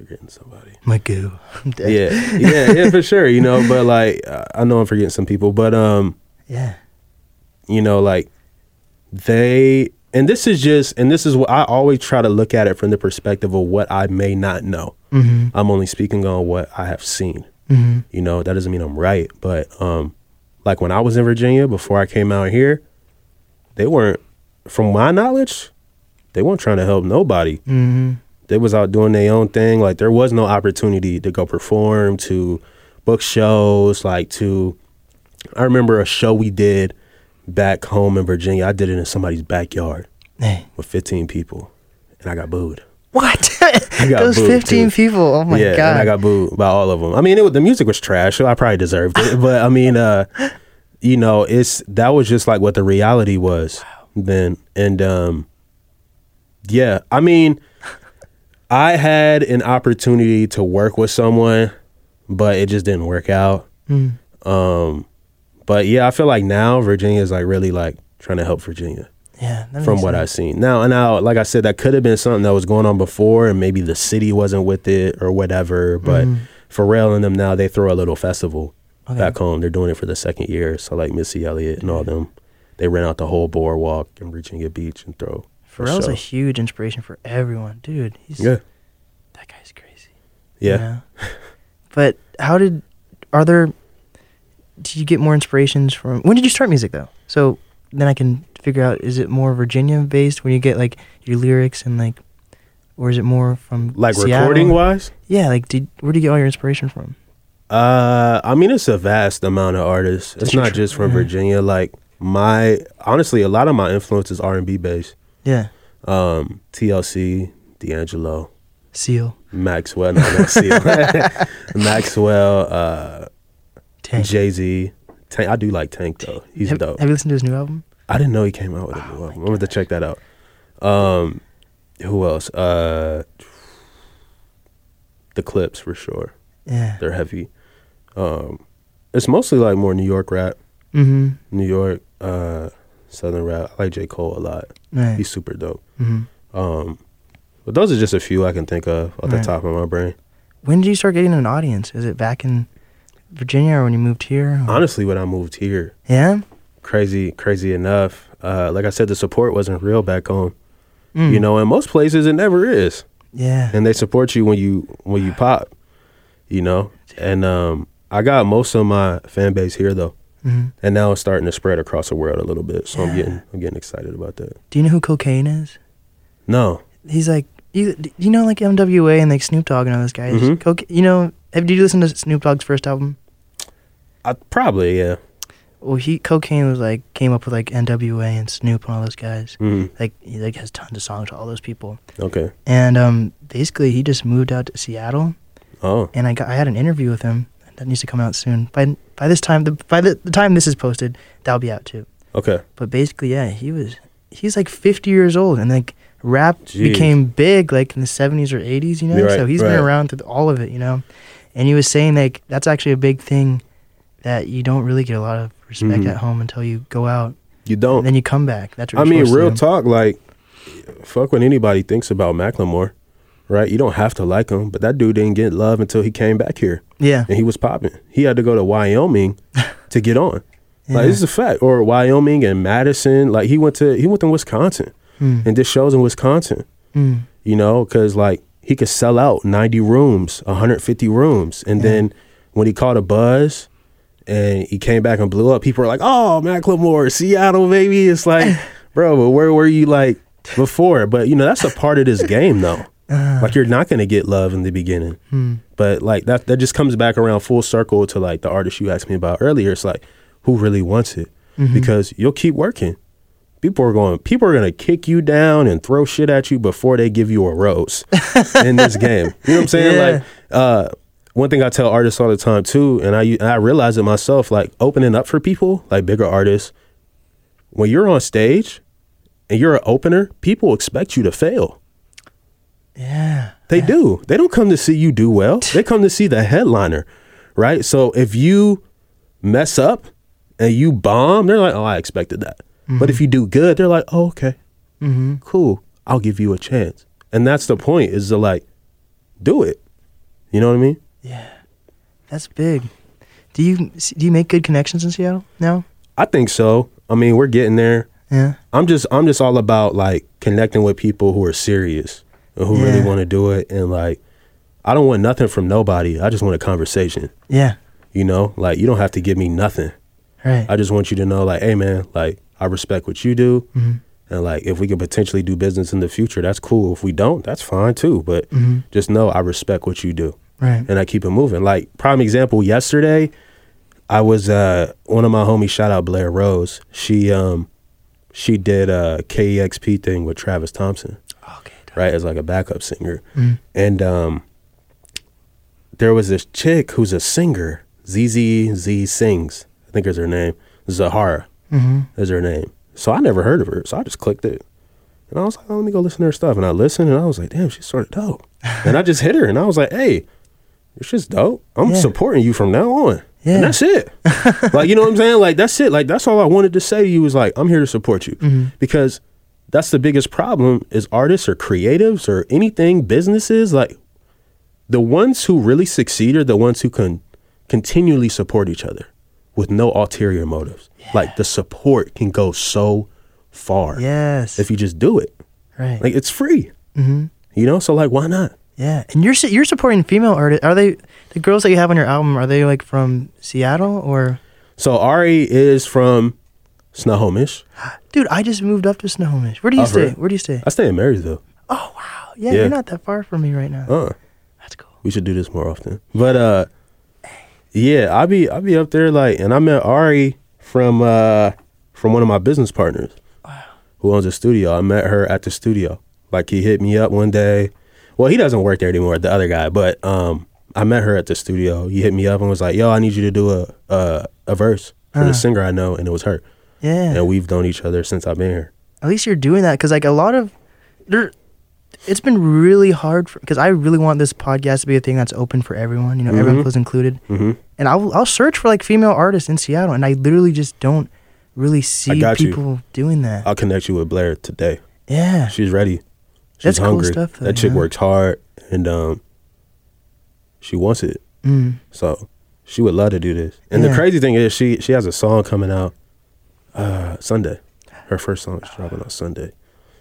forgetting somebody. My Magoo. Yeah, yeah, yeah, for sure. You know, but like I- I know I'm forgetting some people, but um, yeah. you know, like they and this is just and this is what I always try to look at it from the perspective of what I may not know. Mm-hmm. I'm only speaking on what I have seen. Mm-hmm. You know, that doesn't mean I'm right, but um like when I was in Virginia before I came out here, they weren't from my knowledge, they weren't trying to help nobody. Mm-hmm. They was out doing their own thing. Like there was no opportunity to go perform, to book shows, like to I remember a show we did back home in Virginia. I did it in somebody's backyard Hey. with 15 people and I got booed. What? got Those booed, 15 too. people. Oh my yeah, god. and I got booed by all of them. I mean, it the music was trash, so I probably deserved it. but I mean, uh, you know, it's that was just like what the reality was then, and um, yeah, I mean, I had an opportunity to work with someone, but it just didn't work out. Mm. Um, but yeah, I feel like now Virginia is like really like trying to help Virginia Yeah. from what. I've seen. Now, and now, like I said, that could have been something that was going on before, and maybe the city wasn't with it or whatever. But Mhm. Pharrell and them now they throw a little festival Okay. back home. They're doing it for the second year. So like Missy Elliott and all them, they rent out the whole boardwalk in Virginia Beach and throw. Pharrell's a huge inspiration for everyone, dude. He's yeah, that guy's crazy. yeah. you know? but how did are there? Did you get more inspirations from? When did you start music though? So then I can figure out is it more Virginia based when you get like your lyrics and like, or is it more from Like Seattle? recording wise, Yeah, like did where do you get all your inspiration from? uh, I mean it's a vast amount of artists. It's not just from. Virginia. Like my honestly, a lot of my influence is R and B based. Yeah, Um, TLC, D'Angelo, Seal, Maxwell, no, not Seal. Maxwell, uh, Tank. Jay Z. Tank, I do like Tank though. He's have, dope. have you listened to his new album? I didn't know he came out with a new album. I'm going to check that out. Um, who else? Uh, the Clipse for sure. Yeah. They're heavy. Um, it's mostly like more New York rap, Mm-hmm. New York, uh, Southern rap. I like J Cole a lot. Right. He's super dope. mm-hmm. Um, but those are just a few I can think of off the top of my brain. When did you start getting an audience? Is it back in Virginia or when you moved here? or- Honestly, when I moved here, Yeah. crazy, crazy enough. Uh, like I said, the support wasn't real back home. Mm. You know, in most places it never is. Yeah. and they support you when you when you pop, you know. And um, I got most of my fan base here though, hmm and now it's starting to spread across the world a little bit. So I'm getting I'm getting excited about that. Do you know who Kokane is? No, He's like, you, you know like NWA and like Snoop Dogg and all those guys? Mhm. Coca- you know, have did you listen to Snoop Dogg's first album? I probably yeah. Well, he Kokane was like came up with like NWA and Snoop and all those guys. hmm Like he like has tons of songs to all those people. Okay. And um, basically he just moved out to Seattle, Oh, and I got I had an interview with him. That needs to come out soon. By by this time, the, by the, the time this is posted, that'll be out too. okay. But basically, yeah, he was he's like 50 years old, and like rap Jeez. became big like in the 70s or 80s, you know. Right, so he's right. been around through all of it, you know. And he was saying like that's actually a big thing that you don't really get a lot of respect Mhm. at home until you go out, You don't. then you come back. That's what I mean, real talk. Like, fuck what anybody thinks about Macklemore, right? You don't have to like him, but that dude didn't get love until he came back here. Yeah, and he was popping. He had to go to Wyoming to get on. Like this is a fact. Or Wyoming and Madison. Like he went to he went to Wisconsin Mm. and did shows in Wisconsin. Mm. You know, because like he could sell out ninety rooms, one fifty rooms, and then when he caught a buzz and he came back and blew up, people were like, "Oh, Matt Macklemore, Seattle, baby." It's like, bro, but where were you like before? But you know, that's a part of this game, though. Like you're not gonna get love in the beginning. Hmm. But like that that just comes back around full circle to like the artist you asked me about earlier. It's like who really wants it? Mm-hmm. Because you'll keep working. People are going people are gonna kick you down and throw shit at you before they give you a rose in this game. You know what I'm saying? Yeah. Like uh one thing I tell artists all the time too, and I and I realize it myself, like opening up for people, like bigger artists, when you're on stage and you're an opener, people expect you to fail. Yeah, They do. They don't come to see you do well. They come to see the headliner, right? So if you mess up and you bomb, they're like, "Oh, I expected that." But if you do good, they're like, "Oh, okay, mm-hmm. cool. I'll give you a chance." And that's the point: is to like, do it. You know what I mean? yeah. That's big. Do you do you make good connections in Seattle now? I think so. I mean, we're getting there. Yeah. I'm just I'm just all about like connecting with people who are serious and who really want to do it and like I don't want nothing from nobody. I just want a conversation. Yeah. You know? Like you don't have to give me nothing. Right. I just want you to know like, hey man, like I respect what you do. mm-hmm. And like if we can potentially do business in the future, that's cool. If we don't, that's fine too. But Mhm. just know I respect what you do. Right. And I keep it moving. Like prime example, yesterday I was uh one of my homies, shout out Blair Rose. She um she did a KEXP thing with Travis Thompson. Right, as like a backup singer. Mm. And um there was this chick who's a singer, ZZ Z sings. I think is her name. Zahara Mm-hmm. is her name. So I never heard of her. So I just clicked it. And I was like, oh, let me go listen to her stuff. And I listened and I was like, damn, she's sort of dope. and I just hit her and I was like, hey, your shit's dope. I'm Yeah. supporting you from now on. Yeah. And that's it. like, you know what I'm saying? Like, that's it. Like, that's all I wanted to say to you was like, I'm here to support you. Mm-hmm. Because that's the biggest problem is artists or creatives or anything, businesses, like the ones who really succeed are the ones who can continually support each other with no ulterior motives. Like the support can go so far Yes. if you just do it. right. Like it's free. mm-hmm. You know, so like why not? Yeah, and you're you're supporting female artists. Are they the girls that you have on your album? Are they like from Seattle or? So Ari is from Snohomish. Dude, I just moved up to Snohomish. Where do you Oh, stay? really? Where do you stay? I stay in Marysville. Oh wow, yeah, Yeah. you're not that far from me right now. Uh, That's cool. we should do this more often. But uh, yeah, I'll be I'll be up there like, and I met Ari from uh from one of my business partners, who owns a studio. I met her at the studio. Like he hit me up one day. Well, he doesn't work there anymore. The other guy, but um, I met her at the studio. He hit me up and was like, "Yo, I need you to do a a, a verse for the singer I know," and it was her. Yeah, And we've known each other since I've been here. at least you're doing that because like a lot of there, it's been really hard because I really want this podcast to be a thing that's open for everyone. You know, everyone Mhm. feels included. hmm And I'll I'll search for like female artists in Seattle, and I literally just don't really see got you. people doing that. I'll connect you with Blair today. yeah, She's ready. She's That's cool hungry. stuff, though, that chick yeah. works hard and um she wants it. mm. So she would love to do this. And Yeah. the crazy thing is she she has a song coming out uh Sunday. Her first song is dropping on Sunday.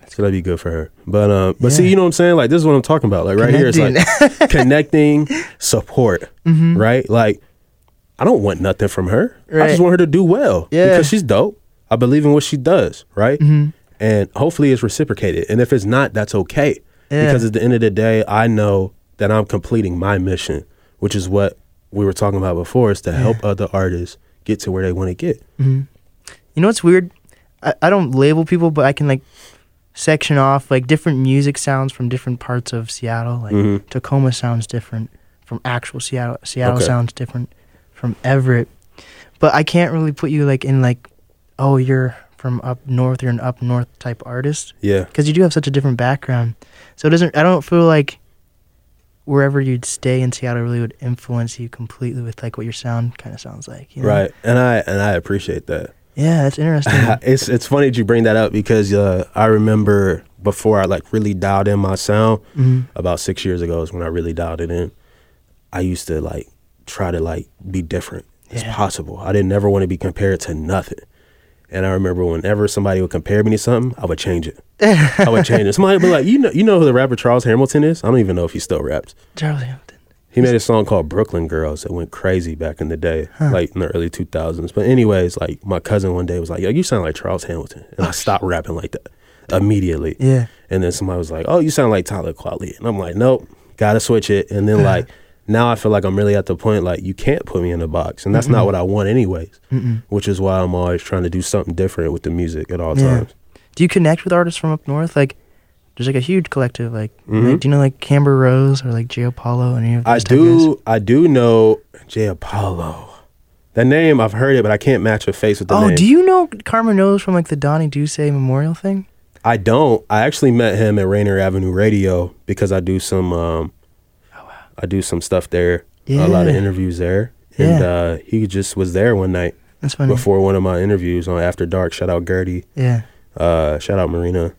So that'd be good for her. But um but see, you know what I'm saying? Like this is what I'm talking about. Like right here it's like connecting, support. Mm-hmm. Right? Like I don't want nothing from her. I just want her to do well. Yeah. Because she's dope. I believe in what she does, right? Mhm. And hopefully it's reciprocated. And if it's not, that's okay. Yeah. Because at the end of the day, I know that I'm completing my mission, which is what we were talking about before, is to help other artists get to where they want to get. hmm You know what's weird? I, I don't label people, but I can like section off like different music sounds from different parts of Seattle. Like Mhm. Tacoma sounds different from actual Seattle. Seattle Okay. sounds different from Everett. But I can't really put you like in like, oh, you're from up north. You're an up north type artist Yeah. because you do have such a different background. So it doesn't. I don't feel like wherever you'd stay in Seattle really would influence you completely with like what your sound kind of sounds like. You know? Right. And I and I appreciate that. Yeah, that's interesting. it's it's funny that you bring that up because uh, I remember before I like really dialed in my sound Mhm. about six years ago is when I really dialed it in. I used to like try to like be different as possible. I didn't never want to be compared to nothing. And I remember whenever somebody would compare me to something, I would change it. I would change it. Somebody would be like, you know, you know who the rapper Charles Hamilton is? I don't even know if he still raps. Charles Hampton. He made a song called Brooklyn Girls that went crazy back in the day, like in the early 2000s. But, anyways, like my cousin one day was like, Yo, you sound like Charles Hamilton. And I oh, stopped rapping like that immediately. Yeah. And then somebody was like, Oh, you sound like Tyler Quali. And I'm like, Nope, gotta switch it. And then, like, now I feel like I'm really at the point, like, you can't put me in a box. And that's not what I want, anyways, Mm-mm. which is why I'm always trying to do something different with the music at all Yeah. times. Do you connect with artists from up north? Like, there's like a huge collective. Like, Mhm. like, do you know like Camber Rose or like Jay Apollo? Any of those I guys? do, I do know Jay Apollo. That name, I've heard it, but I can't match a face with the Oh, name. Oh, do you know Carmen Rose from like the Donnie Duce Memorial thing? I don't. I actually met him at Rainier Avenue Radio because I do some um I do some stuff there. A lot of interviews there. And Yeah. uh he just was there one night That's funny. before one of my interviews on After Dark. Shout out Gertie. Yeah. Uh shout out Marina.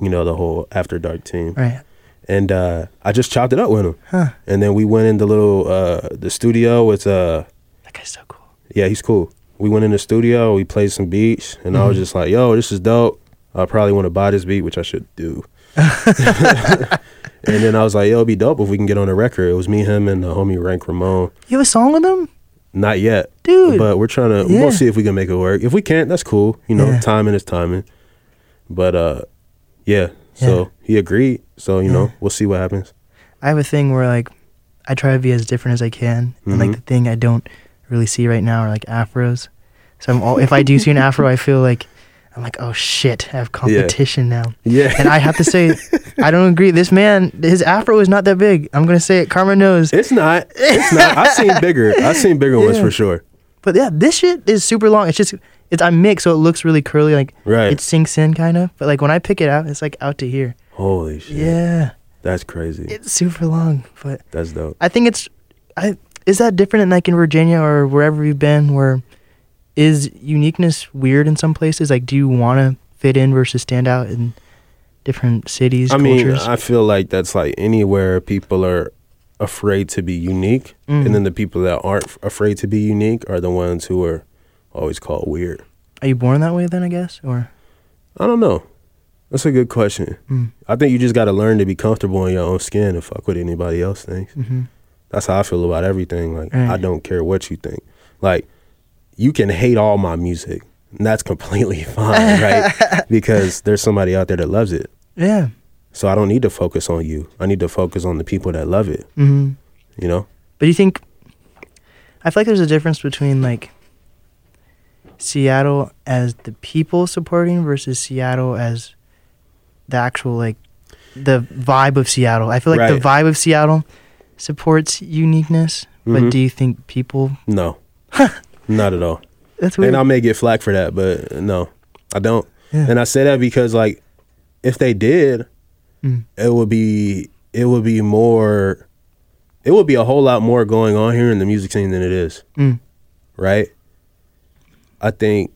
You know, the whole After Dark team. Right. And uh I just chopped it up with him. Huh. And then we went in the little uh the studio with uh That guy's so cool. yeah, he's cool. We went in the studio, we played some beats, and I was Mhm. just like, yo, this is dope. I probably want to buy this beat, which I should do. and then I was like, yo, it'd be dope if we can get on a record. It was me, him, and the homie Rank Ramon. You have a song with him, Not yet, dude? but we're trying to. Yeah. We'll see if we can make it work. If we can't, that's cool. You know, Yeah. timing is timing. But uh, yeah. So Yeah. he agreed. So you Yeah. know, we'll see what happens. I have a thing where like I try to be as different as I can, and like Mhm. the thing I don't really see right now are like afros. So I'm all if I do see an afro, I feel like I'm like, oh shit, I have competition now. Yeah. And I have to say, I don't agree. This man, his afro is not that big. I'm gonna say it. Karma knows. it's not. It's not. I've seen bigger. I've seen bigger ones for sure. But yeah, this shit is super long. It's just it's I mix so it looks really curly. Like Right. it sinks in kind of. But like when I pick it out, it's like out to here. Holy shit. Yeah, That's crazy. it's super long. But That's dope. I think it's I is that different in like in Virginia or wherever you've been where is uniqueness weird in some places? Like do you want to fit in versus stand out in different cities, I mean. I feel like that's like anywhere people are afraid to be unique, Mm. and then the people that aren't afraid to be unique are the ones who are always called weird. Are you born that way then? I guess, or I don't know. That's a good question. Mm. I think you just got to learn to be comfortable in your own skin and fuck what anybody else thinks. hmm That's how I feel about everything. Like I don't care what you think. Like you can hate all my music, and that's completely fine, right? because there's somebody out there that loves it. yeah. So I don't need to focus on you. I need to focus on the people that love it. hmm You know? But do you think? I feel like there's a difference between like Seattle as the people supporting versus Seattle as the actual like the vibe of Seattle. I feel like the vibe of Seattle supports uniqueness, Mhm. but do you think people? No, not at all. That's weird. And I may get flack for that, but no, I don't. Yeah. And I say that because like, if they did, Mm. it would be it would be more, it would be a whole lot more going on here in the music scene than it is, Mm. right? I think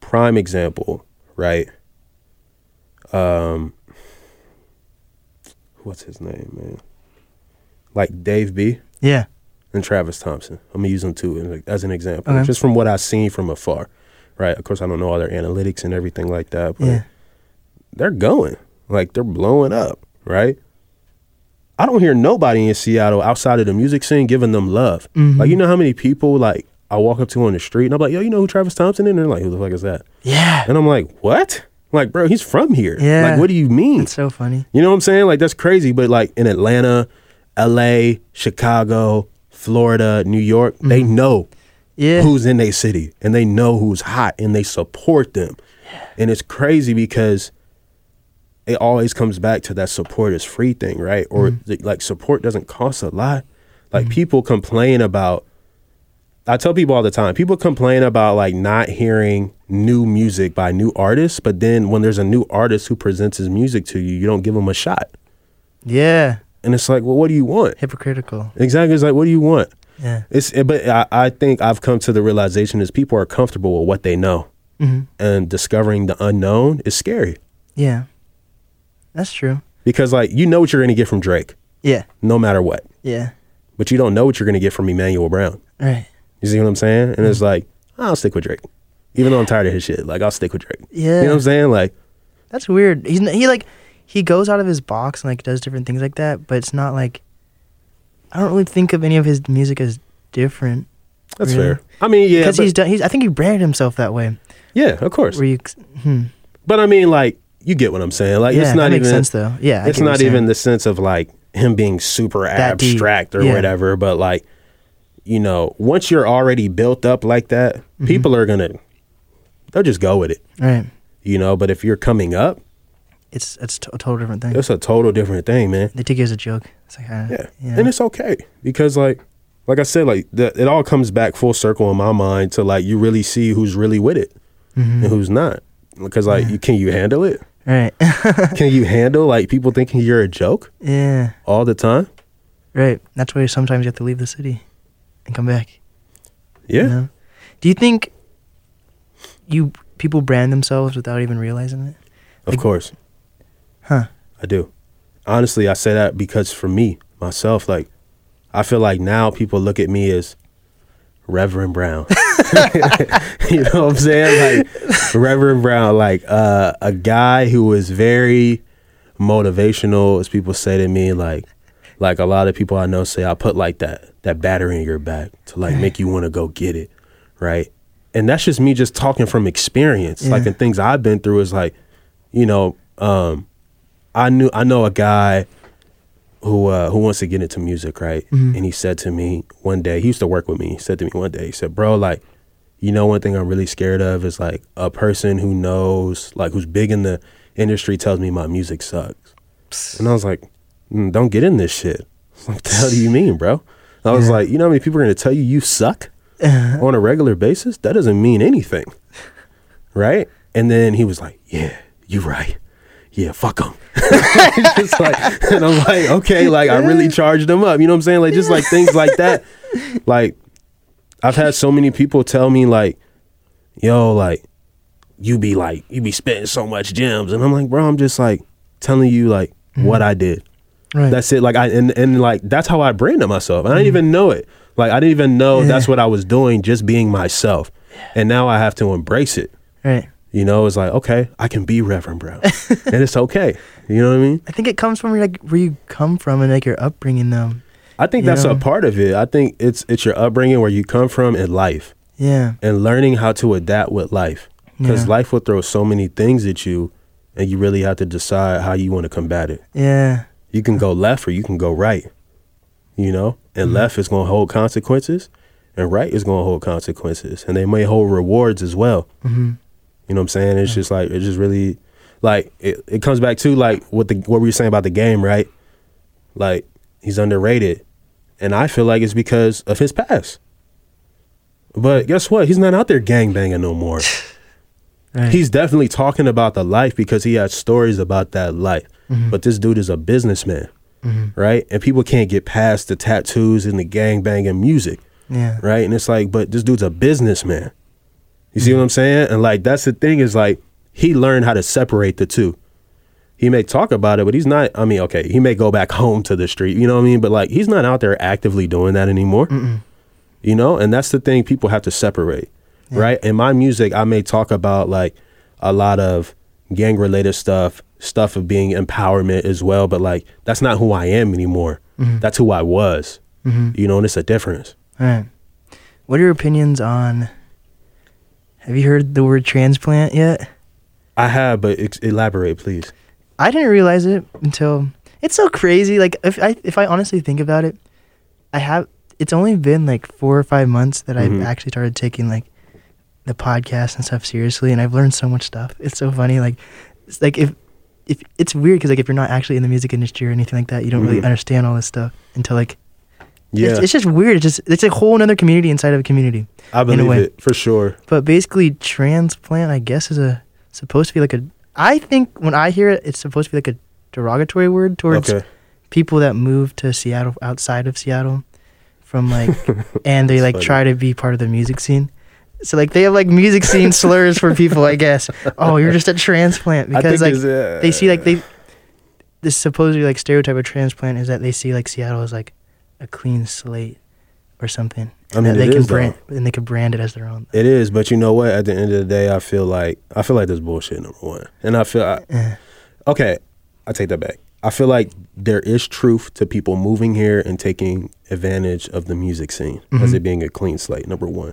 prime example, right? Um, what's his name, man? Like Dave B Yeah. and Travis Thompson. I'm gonna use them too as- an example, Okay. just from what I've seen from afar. Right. Of course, I don't know all their analytics and everything like that, but Yeah. they're going like they're blowing up. Right. I don't hear nobody in Seattle outside of the music scene giving them love. Mhm. Like you know how many people like I walk up to on the street and I'm like, yo, you know who Travis Thompson is? And they're like, who the fuck is that? Yeah. And I'm like, what? I'm like, bro, he's from here. Yeah. Like, what do you mean? It's so funny. You know what I'm saying? Like that's crazy. But like in Atlanta, LA, Chicago, Florida, New York, they know Yeah. who's in their city and they know who's hot and they support them. And it's crazy because it always comes back to that support is free thing, right? Or mm-hmm. the- like support doesn't cost a lot. Like mm-hmm. people complain about I tell people all the time, people complain about like not hearing new music by new artists, but then when there's a new artist who presents his music to you, you don't give him a shot. Yeah. And it's like, well, what do you want? Hypocritical. Exactly. It's like, what do you want? Yeah. It's, eh, but I, I think I've come to the realization is people are comfortable with what they know, hmm and discovering the unknown is scary Yeah. That's true. because like you know what you're going to get from Drake, Yeah. no matter what, Yeah. but you don't know what you're going to get from Emmanuel Brown. Right. You see what I'm saying? And it's like, I'll stick with Drake, even though I'm tired of his shit. Like I'll stick with Drake. Yeah. You know what I'm saying? Like, That's weird. He's he like he goes out of his box and like does different things like that, but it's not like I don't really think of any of his music as different that's Really? fair. I mean, yeah, because he's done. He's I think he branded himself that way. yeah, of course. You, hmm. But I mean, like, you get what I'm saying. Like, yeah, it's not even. sense though. Yeah, it's not even the sense of like him being super That deep. abstract or Yeah. whatever, but like, you know, once you're already built up like that, Mm-hmm. people are gonna, they'll just go with it, right. you know. But if you're coming up, It's it's t- a total different thing. it's a total different thing, man. They take it as a joke. It's like uh, Yeah, yeah. and it's okay because like, like I said, like the, it all comes back full circle in my mind to like you really see who's really with it Mhm. and who's not. Because like, you, can you handle it? right. Can you handle like people thinking you're a joke yeah. all the time? Right. That's why sometimes you have to leave the city and come back. Yeah. You know? Do you think you people brand themselves without even realizing it? Of course, Huh. I do. Honestly, I say that because for me, myself, like, I feel like now people look at me as Reverend Brown. you know what I'm saying? Like, Reverend Brown, like uh, a guy who was very motivational, as people say to me, like, like a lot of people I know say, I put like that that battery in your back to like make you want to go get it, right? And that's just me just talking from experience, like Yeah. and things I've been through is like, you know, um, I knew I know a guy who uh, who wants to get into music, right? And he said to me one day, he used to work with me. He said to me one day, he said, "Bro, like, you know, one thing I'm really scared of is like a person who knows, like, who's big in the industry tells me my music sucks." And I was like, mm, "Don't get in this shit." Like, what the hell do you mean, bro? I was Yeah. like, "You know how many people are going to tell you you suck on a regular basis? That doesn't mean anything, right?" And then he was like, "Yeah, you're right." Yeah, fuck them. just like, and I'm like, okay, like I really charged them up. You know what I'm saying? Like just like things like that. Like I've had so many people tell me like, yo, like you be like you be spitting so much gems, and I'm like, bro, I'm just like telling you like mm-hmm. what I did. Right. That's it. Like I and, and like that's how I branded myself. I didn't mm-hmm. even know it. Like I didn't even know Yeah. that's what I was doing, just being myself. And now I have to embrace it. right. You know, it's like, okay, I can be Reverend Brown. and it's okay. You know what I mean? I think it comes from like where you come from and like your upbringing though. I think that's know? a part of it. I think it's it's your upbringing where you come from in life Yeah. and learning how to adapt with life. Because Yeah. life will throw so many things at you and you really have to decide how you want to combat it. Yeah. You can go left or you can go right. You know? And left is gonna hold consequences and right is gonna hold consequences. And they may hold rewards as well. hmm You know what I'm saying? It's just like it's just really like it, it comes back to like what the what we were saying about the game, right? Like he's underrated. And I feel like it's because of his past. But guess what? He's not out there gang banging no more. Right. He's definitely talking about the life because he has stories about that life. Mhm. But this dude is a businessman, Mhm. right? And people can't get past the tattoos and the gang banging music Yeah. right? And it's like, but this dude's a businessman. You see what I'm saying? And like that's the thing is like he learned how to separate the two. He may talk about it, but he's not. I mean, okay, he may go back home to the street. You know what I mean? But like he's not out there actively doing that anymore. Mm-mm. You know, and that's the thing people have to separate, Yeah. right? In my music, I may talk about like a lot of gang related stuff, stuff of being empowerment as well, but like that's not who I am anymore. Mhm. That's who I was. Mhm. You know, and it's a difference. All right. What are your opinions on? Have you heard the word transplant yet? I have, but ex- elaborate, please. I didn't realize it until it's so crazy. Like if I if I honestly think about it, I have. It's only been like four or five months that Mhm. I've actually started taking like the podcast and stuff seriously, and I've learned so much stuff. It's so funny. Like, it's like if if it's weird because like if you're not actually in the music industry or anything like that, you don't really Mhm. understand all this stuff until like Yeah, it's, it's just weird. It's just it's a whole another community inside of a community. I believe it for sure. But basically, transplant, I guess, is a supposed to be like a. I think when I hear it, it's supposed to be like a derogatory word towards Okay, people that move to Seattle outside of Seattle from like, and they like funny. try to be part of the music scene. So like they have like music scene slurs for people, I guess. Oh, you're just a transplant because like uh, they see like they. This supposedly like stereotype of transplant is that they see like Seattle as like a clean slate or something. I mean, they can is, though. brand and they can brand it as their own. It is, but you know what? At the end of the day, I feel like I feel like this bullshit. Number one, and I feel I, Eh. okay. I take that back. I feel like there is truth to people moving here and taking advantage of the music scene as Mhm. it being a clean slate. Number one.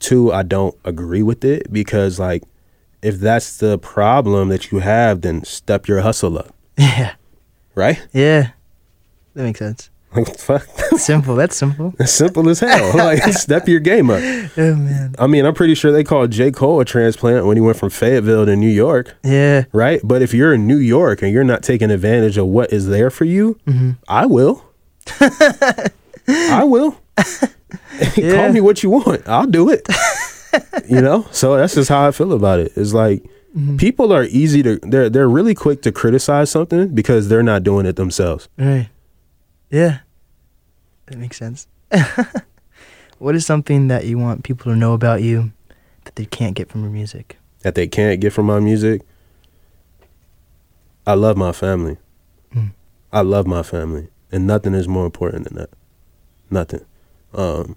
Two, I don't agree with it because like if that's the problem that you have, then step your hustle up, Yeah. right? Yeah. That makes sense. Like fuck, Simple. That's simple. it's simple as hell. like step your game up. Oh man. I mean, I'm pretty sure they called J. Cole a transplant when he went from Fayetteville to New York, Yeah. right? But if you're in New York and you're not taking advantage of what is there for you, hmm I will. I will. Yeah. Call me what you want. I'll do it. you know? So that's just how I feel about it. It's like Mm-hmm. people are easy to they're they're really quick to criticize something because they're not doing it themselves. Right. Yeah. That makes sense. what is something that you want people to know about you that they can't get from your music? That they can't get from my music. I love my family. Mm. I love my family, and nothing is more important than that. Nothing. Um,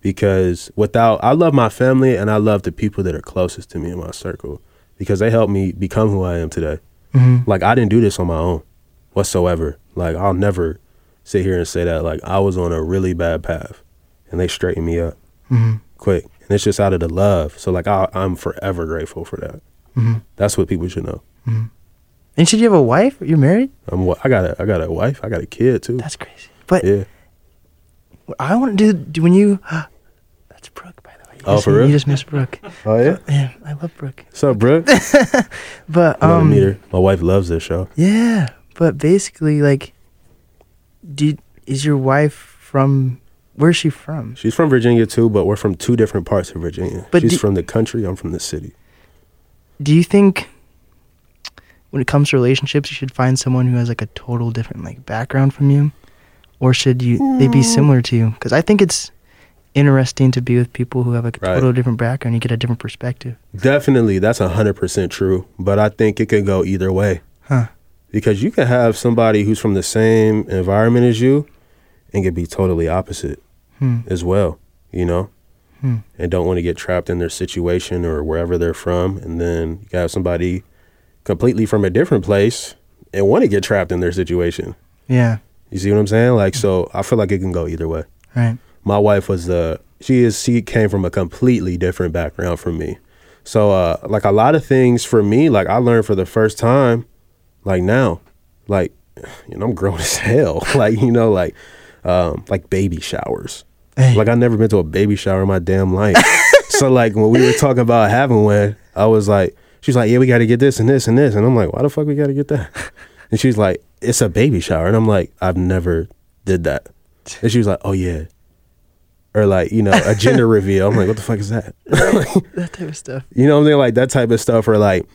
because without, I love my family, and I love the people that are closest to me in my circle, because they helped me become who I am today. Mm-hmm. Like I didn't do this on my own, whatsoever. Like I'll never sit here and say that. Like I was on a really bad path, and they straightened me up Mm-hmm. quick, and it's just out of the love. So like I, I'm forever grateful for that. Mm-hmm. That's what people should know. And should you have a wife? You're married? I'm I got a I got a wife. I got a kid too. That's crazy. But yeah. I want to do, do when you. That's Brooke, by the way. You Oh, just, for real? You just missed Brooke. Oh yeah. Yeah, I love Brooke. What's up, Brooke? But um, meet her. My wife loves this show. Yeah, but basically, like, did is your wife from? Where's she from? She's from Virginia too, but we're from two different parts of Virginia. But She's do- from the country. I'm from the city. Do you think, when it comes to relationships, you should find someone who has like a total different like background from you, or should you they be Mm. similar to you? Because I think it's interesting to be with people who have like a Right. total different background. You get a different perspective. Definitely, that's hundred percent true. But I think it could go either way. Huh. Because you can have somebody who's from the same environment as you and can be totally opposite Hmm. as well, you know, Hmm. and don't want to get trapped in their situation or wherever they're from. And then you have somebody completely from a different place and want to get trapped in their situation. Yeah. You see what I'm saying? Like, so I feel like it can go either way. Right. My wife was the she is she came from a completely different background from me. So uh like a lot of things for me, like I learned for the first time, like now, like you know, I'm grown as hell. like, you know, like um like baby showers. Like I never been to a baby shower in my damn life. so like when we were talking about having one, I was like, she's like, yeah, we got to get this and this and this, and I'm like, why the fuck we got to get that? And she's like, it's a baby shower, and I'm like, I've never did that. And she was like, oh yeah, or like you know a gender reveal. I'm like, what the fuck is that? that type of stuff. You know what I'm saying? Like that type of stuff, or like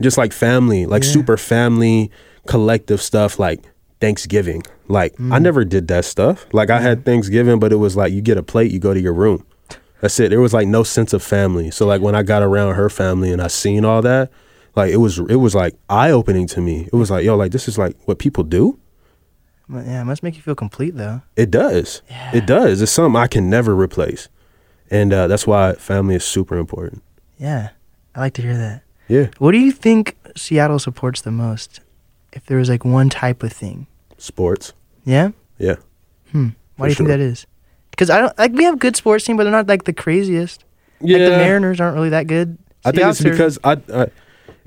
just like family, like Yeah. super family collective stuff, like Thanksgiving. Like I Mm. never did that stuff. Like I had Thanksgiving, but it was like you get a plate, you go to your room. That's it. There was like no sense of family. So like when I got around her family and I seen all that, like it was it was like eye opening to me. It was like, yo, like this is like what people do. But yeah, it must make you feel complete though. It does. Yeah. It does. It's something I can never replace. And uh, that's why family is super important. Yeah. I like to hear that. Yeah. What do you think Seattle supports the most? If there was like one type of thing. Sports. Yeah? Yeah. Hmm. Why do you think that is? Because I don't like we have good sports team, but they're not like the craziest. Yeah. Like the Mariners aren't really that good. I think it's because I, I,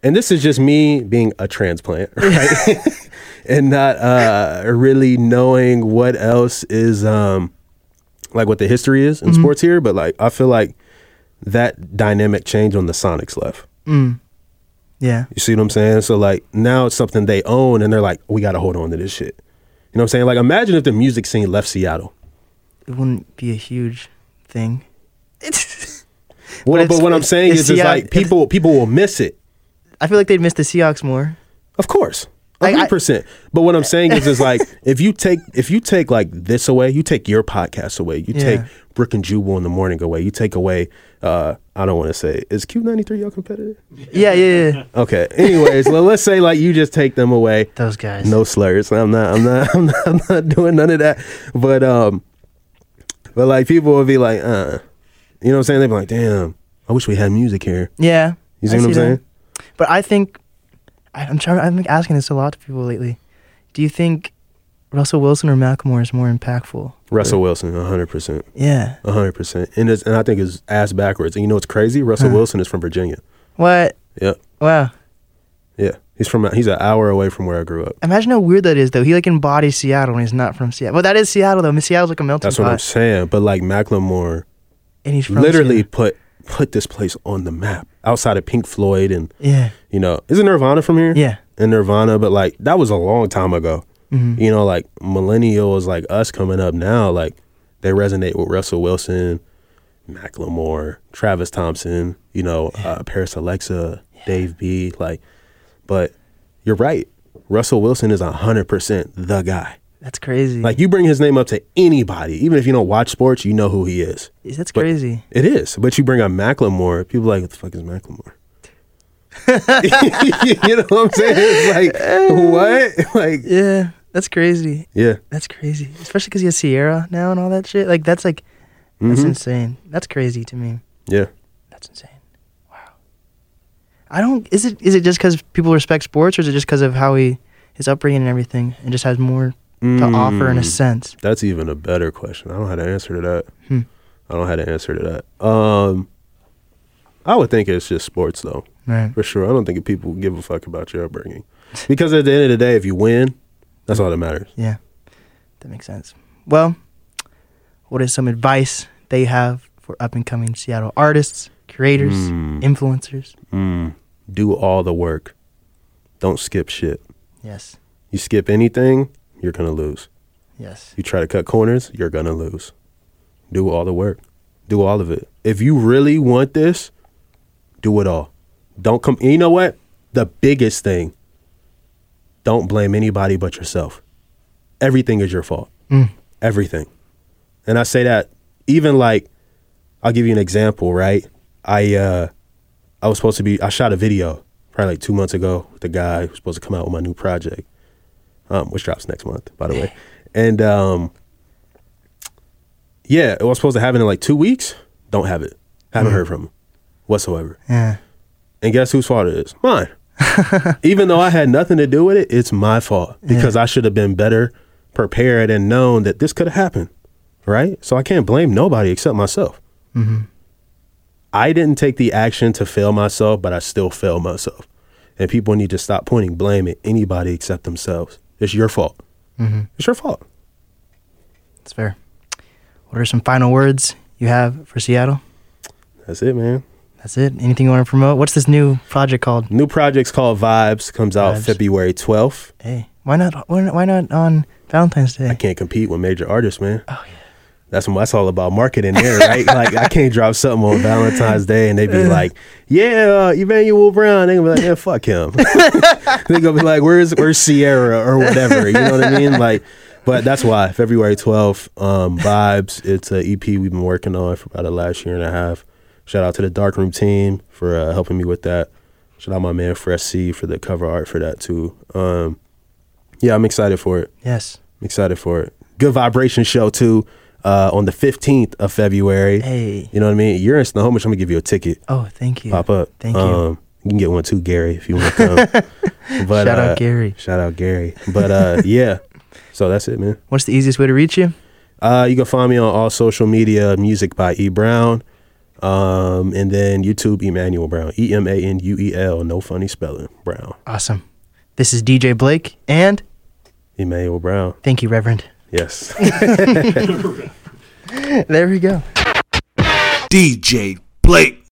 and this is just me being a transplant, right? and not uh, really knowing what else is, um, like what the history is in Mm-hmm. sports here. But like, I feel like that dynamic changed when the Sonics left. Mm. Yeah. You see what I'm saying? So like now it's something they own, and they're like, we got to hold on to this shit. You know what I'm saying? Like, imagine if the music scene left Seattle. It wouldn't be a huge thing. Well, but what I'm saying is, is like people people will miss it. I feel like they'd miss the Seahawks more. Of course. Like, I- hundred percent. But what I'm saying is, is like if you take if you take like this away, you take your podcast away, you take Brooke and Jubal in the morning away, you take away. Uh I don't want to say is Q93 your competitor? Yeah, yeah, yeah. Okay. Anyways, well, let's say like you just take them away. Those guys. No slurs. I'm not. I'm not. I'm not. I'm not doing none of that. But um, but like people will be like, uh, you know what I'm saying? They'd be like, damn, I wish we had music here. Yeah. You see I what I'm that. saying? But I think I, I'm trying. I'm asking this a lot to people lately. Do you think Russell Wilson or Macklemore is more impactful? Russell Wilson, 100 percent. Yeah. Hundred percent, and it's, and I think it's ass backwards. And you know what's crazy? Russell Huh. Wilson is from Virginia. What? Yep, Wow. yeah, he's from he's an hour away from where I grew up. Imagine how weird that is, though. He like embodies Seattle when he's not from Seattle. Well, that is Seattle, though. I mean, Seattle's like a melting That's what I'm saying. But like Macklemore, and he's from literally Seattle. put put this place on the map outside of Pink Floyd and Yeah. you know, isn't Nirvana from here? Yeah. and Nirvana, but like that was a long time ago. Mhm. You know, like millennials like us coming up now, like they resonate with Russell Wilson, Macklemore, Travis Thompson, you know, uh, Paris Alexa, Dave B. Like, but you're right. Russell Wilson is hundred percent the guy. That's crazy. Like you bring his name up to anybody, even if you don't watch sports, you know who he is. that's but- crazy. It is, but you bring up Macklemore, people are like, what the fuck is Macklemore? you know what I'm saying? It's like what? Like Yeah. That's crazy. yeah, That's crazy. Especially because he has Ciara now and all that shit. Like that's like that's Mhm. insane. That's crazy to me. yeah. That's insane. Wow. I don't. Is it is it just because people respect sports, or is it just because of how he his upbringing and everything, and just has more to offer in a Mm. sense? That's even a better question. I don't know how to answer to that. Hmm. I don't know how to answer to that. Um, I would think it's just sports though, Right. for sure. I don't think people give a fuck about your upbringing, because at the end of the day, if you win, that's all that matters. Yeah. That makes sense. Well, what is some advice they have for up and coming Seattle artists, creators, Mm. influencers? Mm. Do all the work. Don't skip shit. Yes. You skip anything, you're gonna lose. Yes. You try to cut corners, you're gonna lose. Do all the work. Do all of it. If you really want this, do it all. Don't come. You know what? The biggest thing. Don't blame anybody but yourself. Everything is your fault. Mm. Everything. And I say that even like, I'll give you an example. Right? I uh, I was supposed to be. I shot a video probably like two months ago with the guy who's supposed to come out with my new project, um, which drops next month, by the way. And um, yeah, it was supposed to happen in like two weeks. Don't have it. Haven't heard from him whatsoever. Yeah. And guess whose fault it is? Mine. Even though I had nothing to do with it, it's my fault because I should have been better prepared and known that this could have happened. Right? So I can't blame nobody except myself. Mm-hmm. I didn't take the action to fail myself, but I still failed myself. And people need to stop pointing blame at anybody except themselves. It's your fault. Mm-hmm. It's your fault. It's fair. What are some final words you have for Seattle? That's it, man. That's it. Anything you want to promote? What's this new project called? New project's called Vibes. Comes out Vibes. February 12th. Hey, why not? Why not- on Valentine's Day? I can't compete with major artists, man. Oh yeah. That's that's all about marketing there, right? like I can't drop something on Valentine's Day and they be like, "Yeah, uh, Emmanuel Brown." They gonna be like, "Yeah, fuck him." they gonna be like, "Where's where's Ciara or whatever?" You know what I mean? Like, but that's why February twelfth, um, vibes. It's a EP we've been working on for about the last year and a half. Shout out to the Darkroom team for uh, helping me with that. Shout out my man Fresh C for the cover art for that too. Um, yeah, I'm excited for it. yes. I'm excited for it. Good vibration show too. Uh, on the 15th of February. Hey. You know what I mean? You're in Snohomish. I'm gonna give you a ticket. Oh, thank you. Pop up. Thank you. Um, you can get one too, Gary, if you want to come. but, Shout out uh, Gary. Shout out Gary. But uh, yeah. So that's it, man. What's the easiest way to reach you? Uh, you can find me on all social media, music by E Brown. Um, and then YouTube, Emmanuel Brown. E M A N U E L, no funny spelling. Brown. Awesome. This is DJ Blake, and Emmanuel Brown. thank you, Reverend. Yes. There we go. DJ Blake.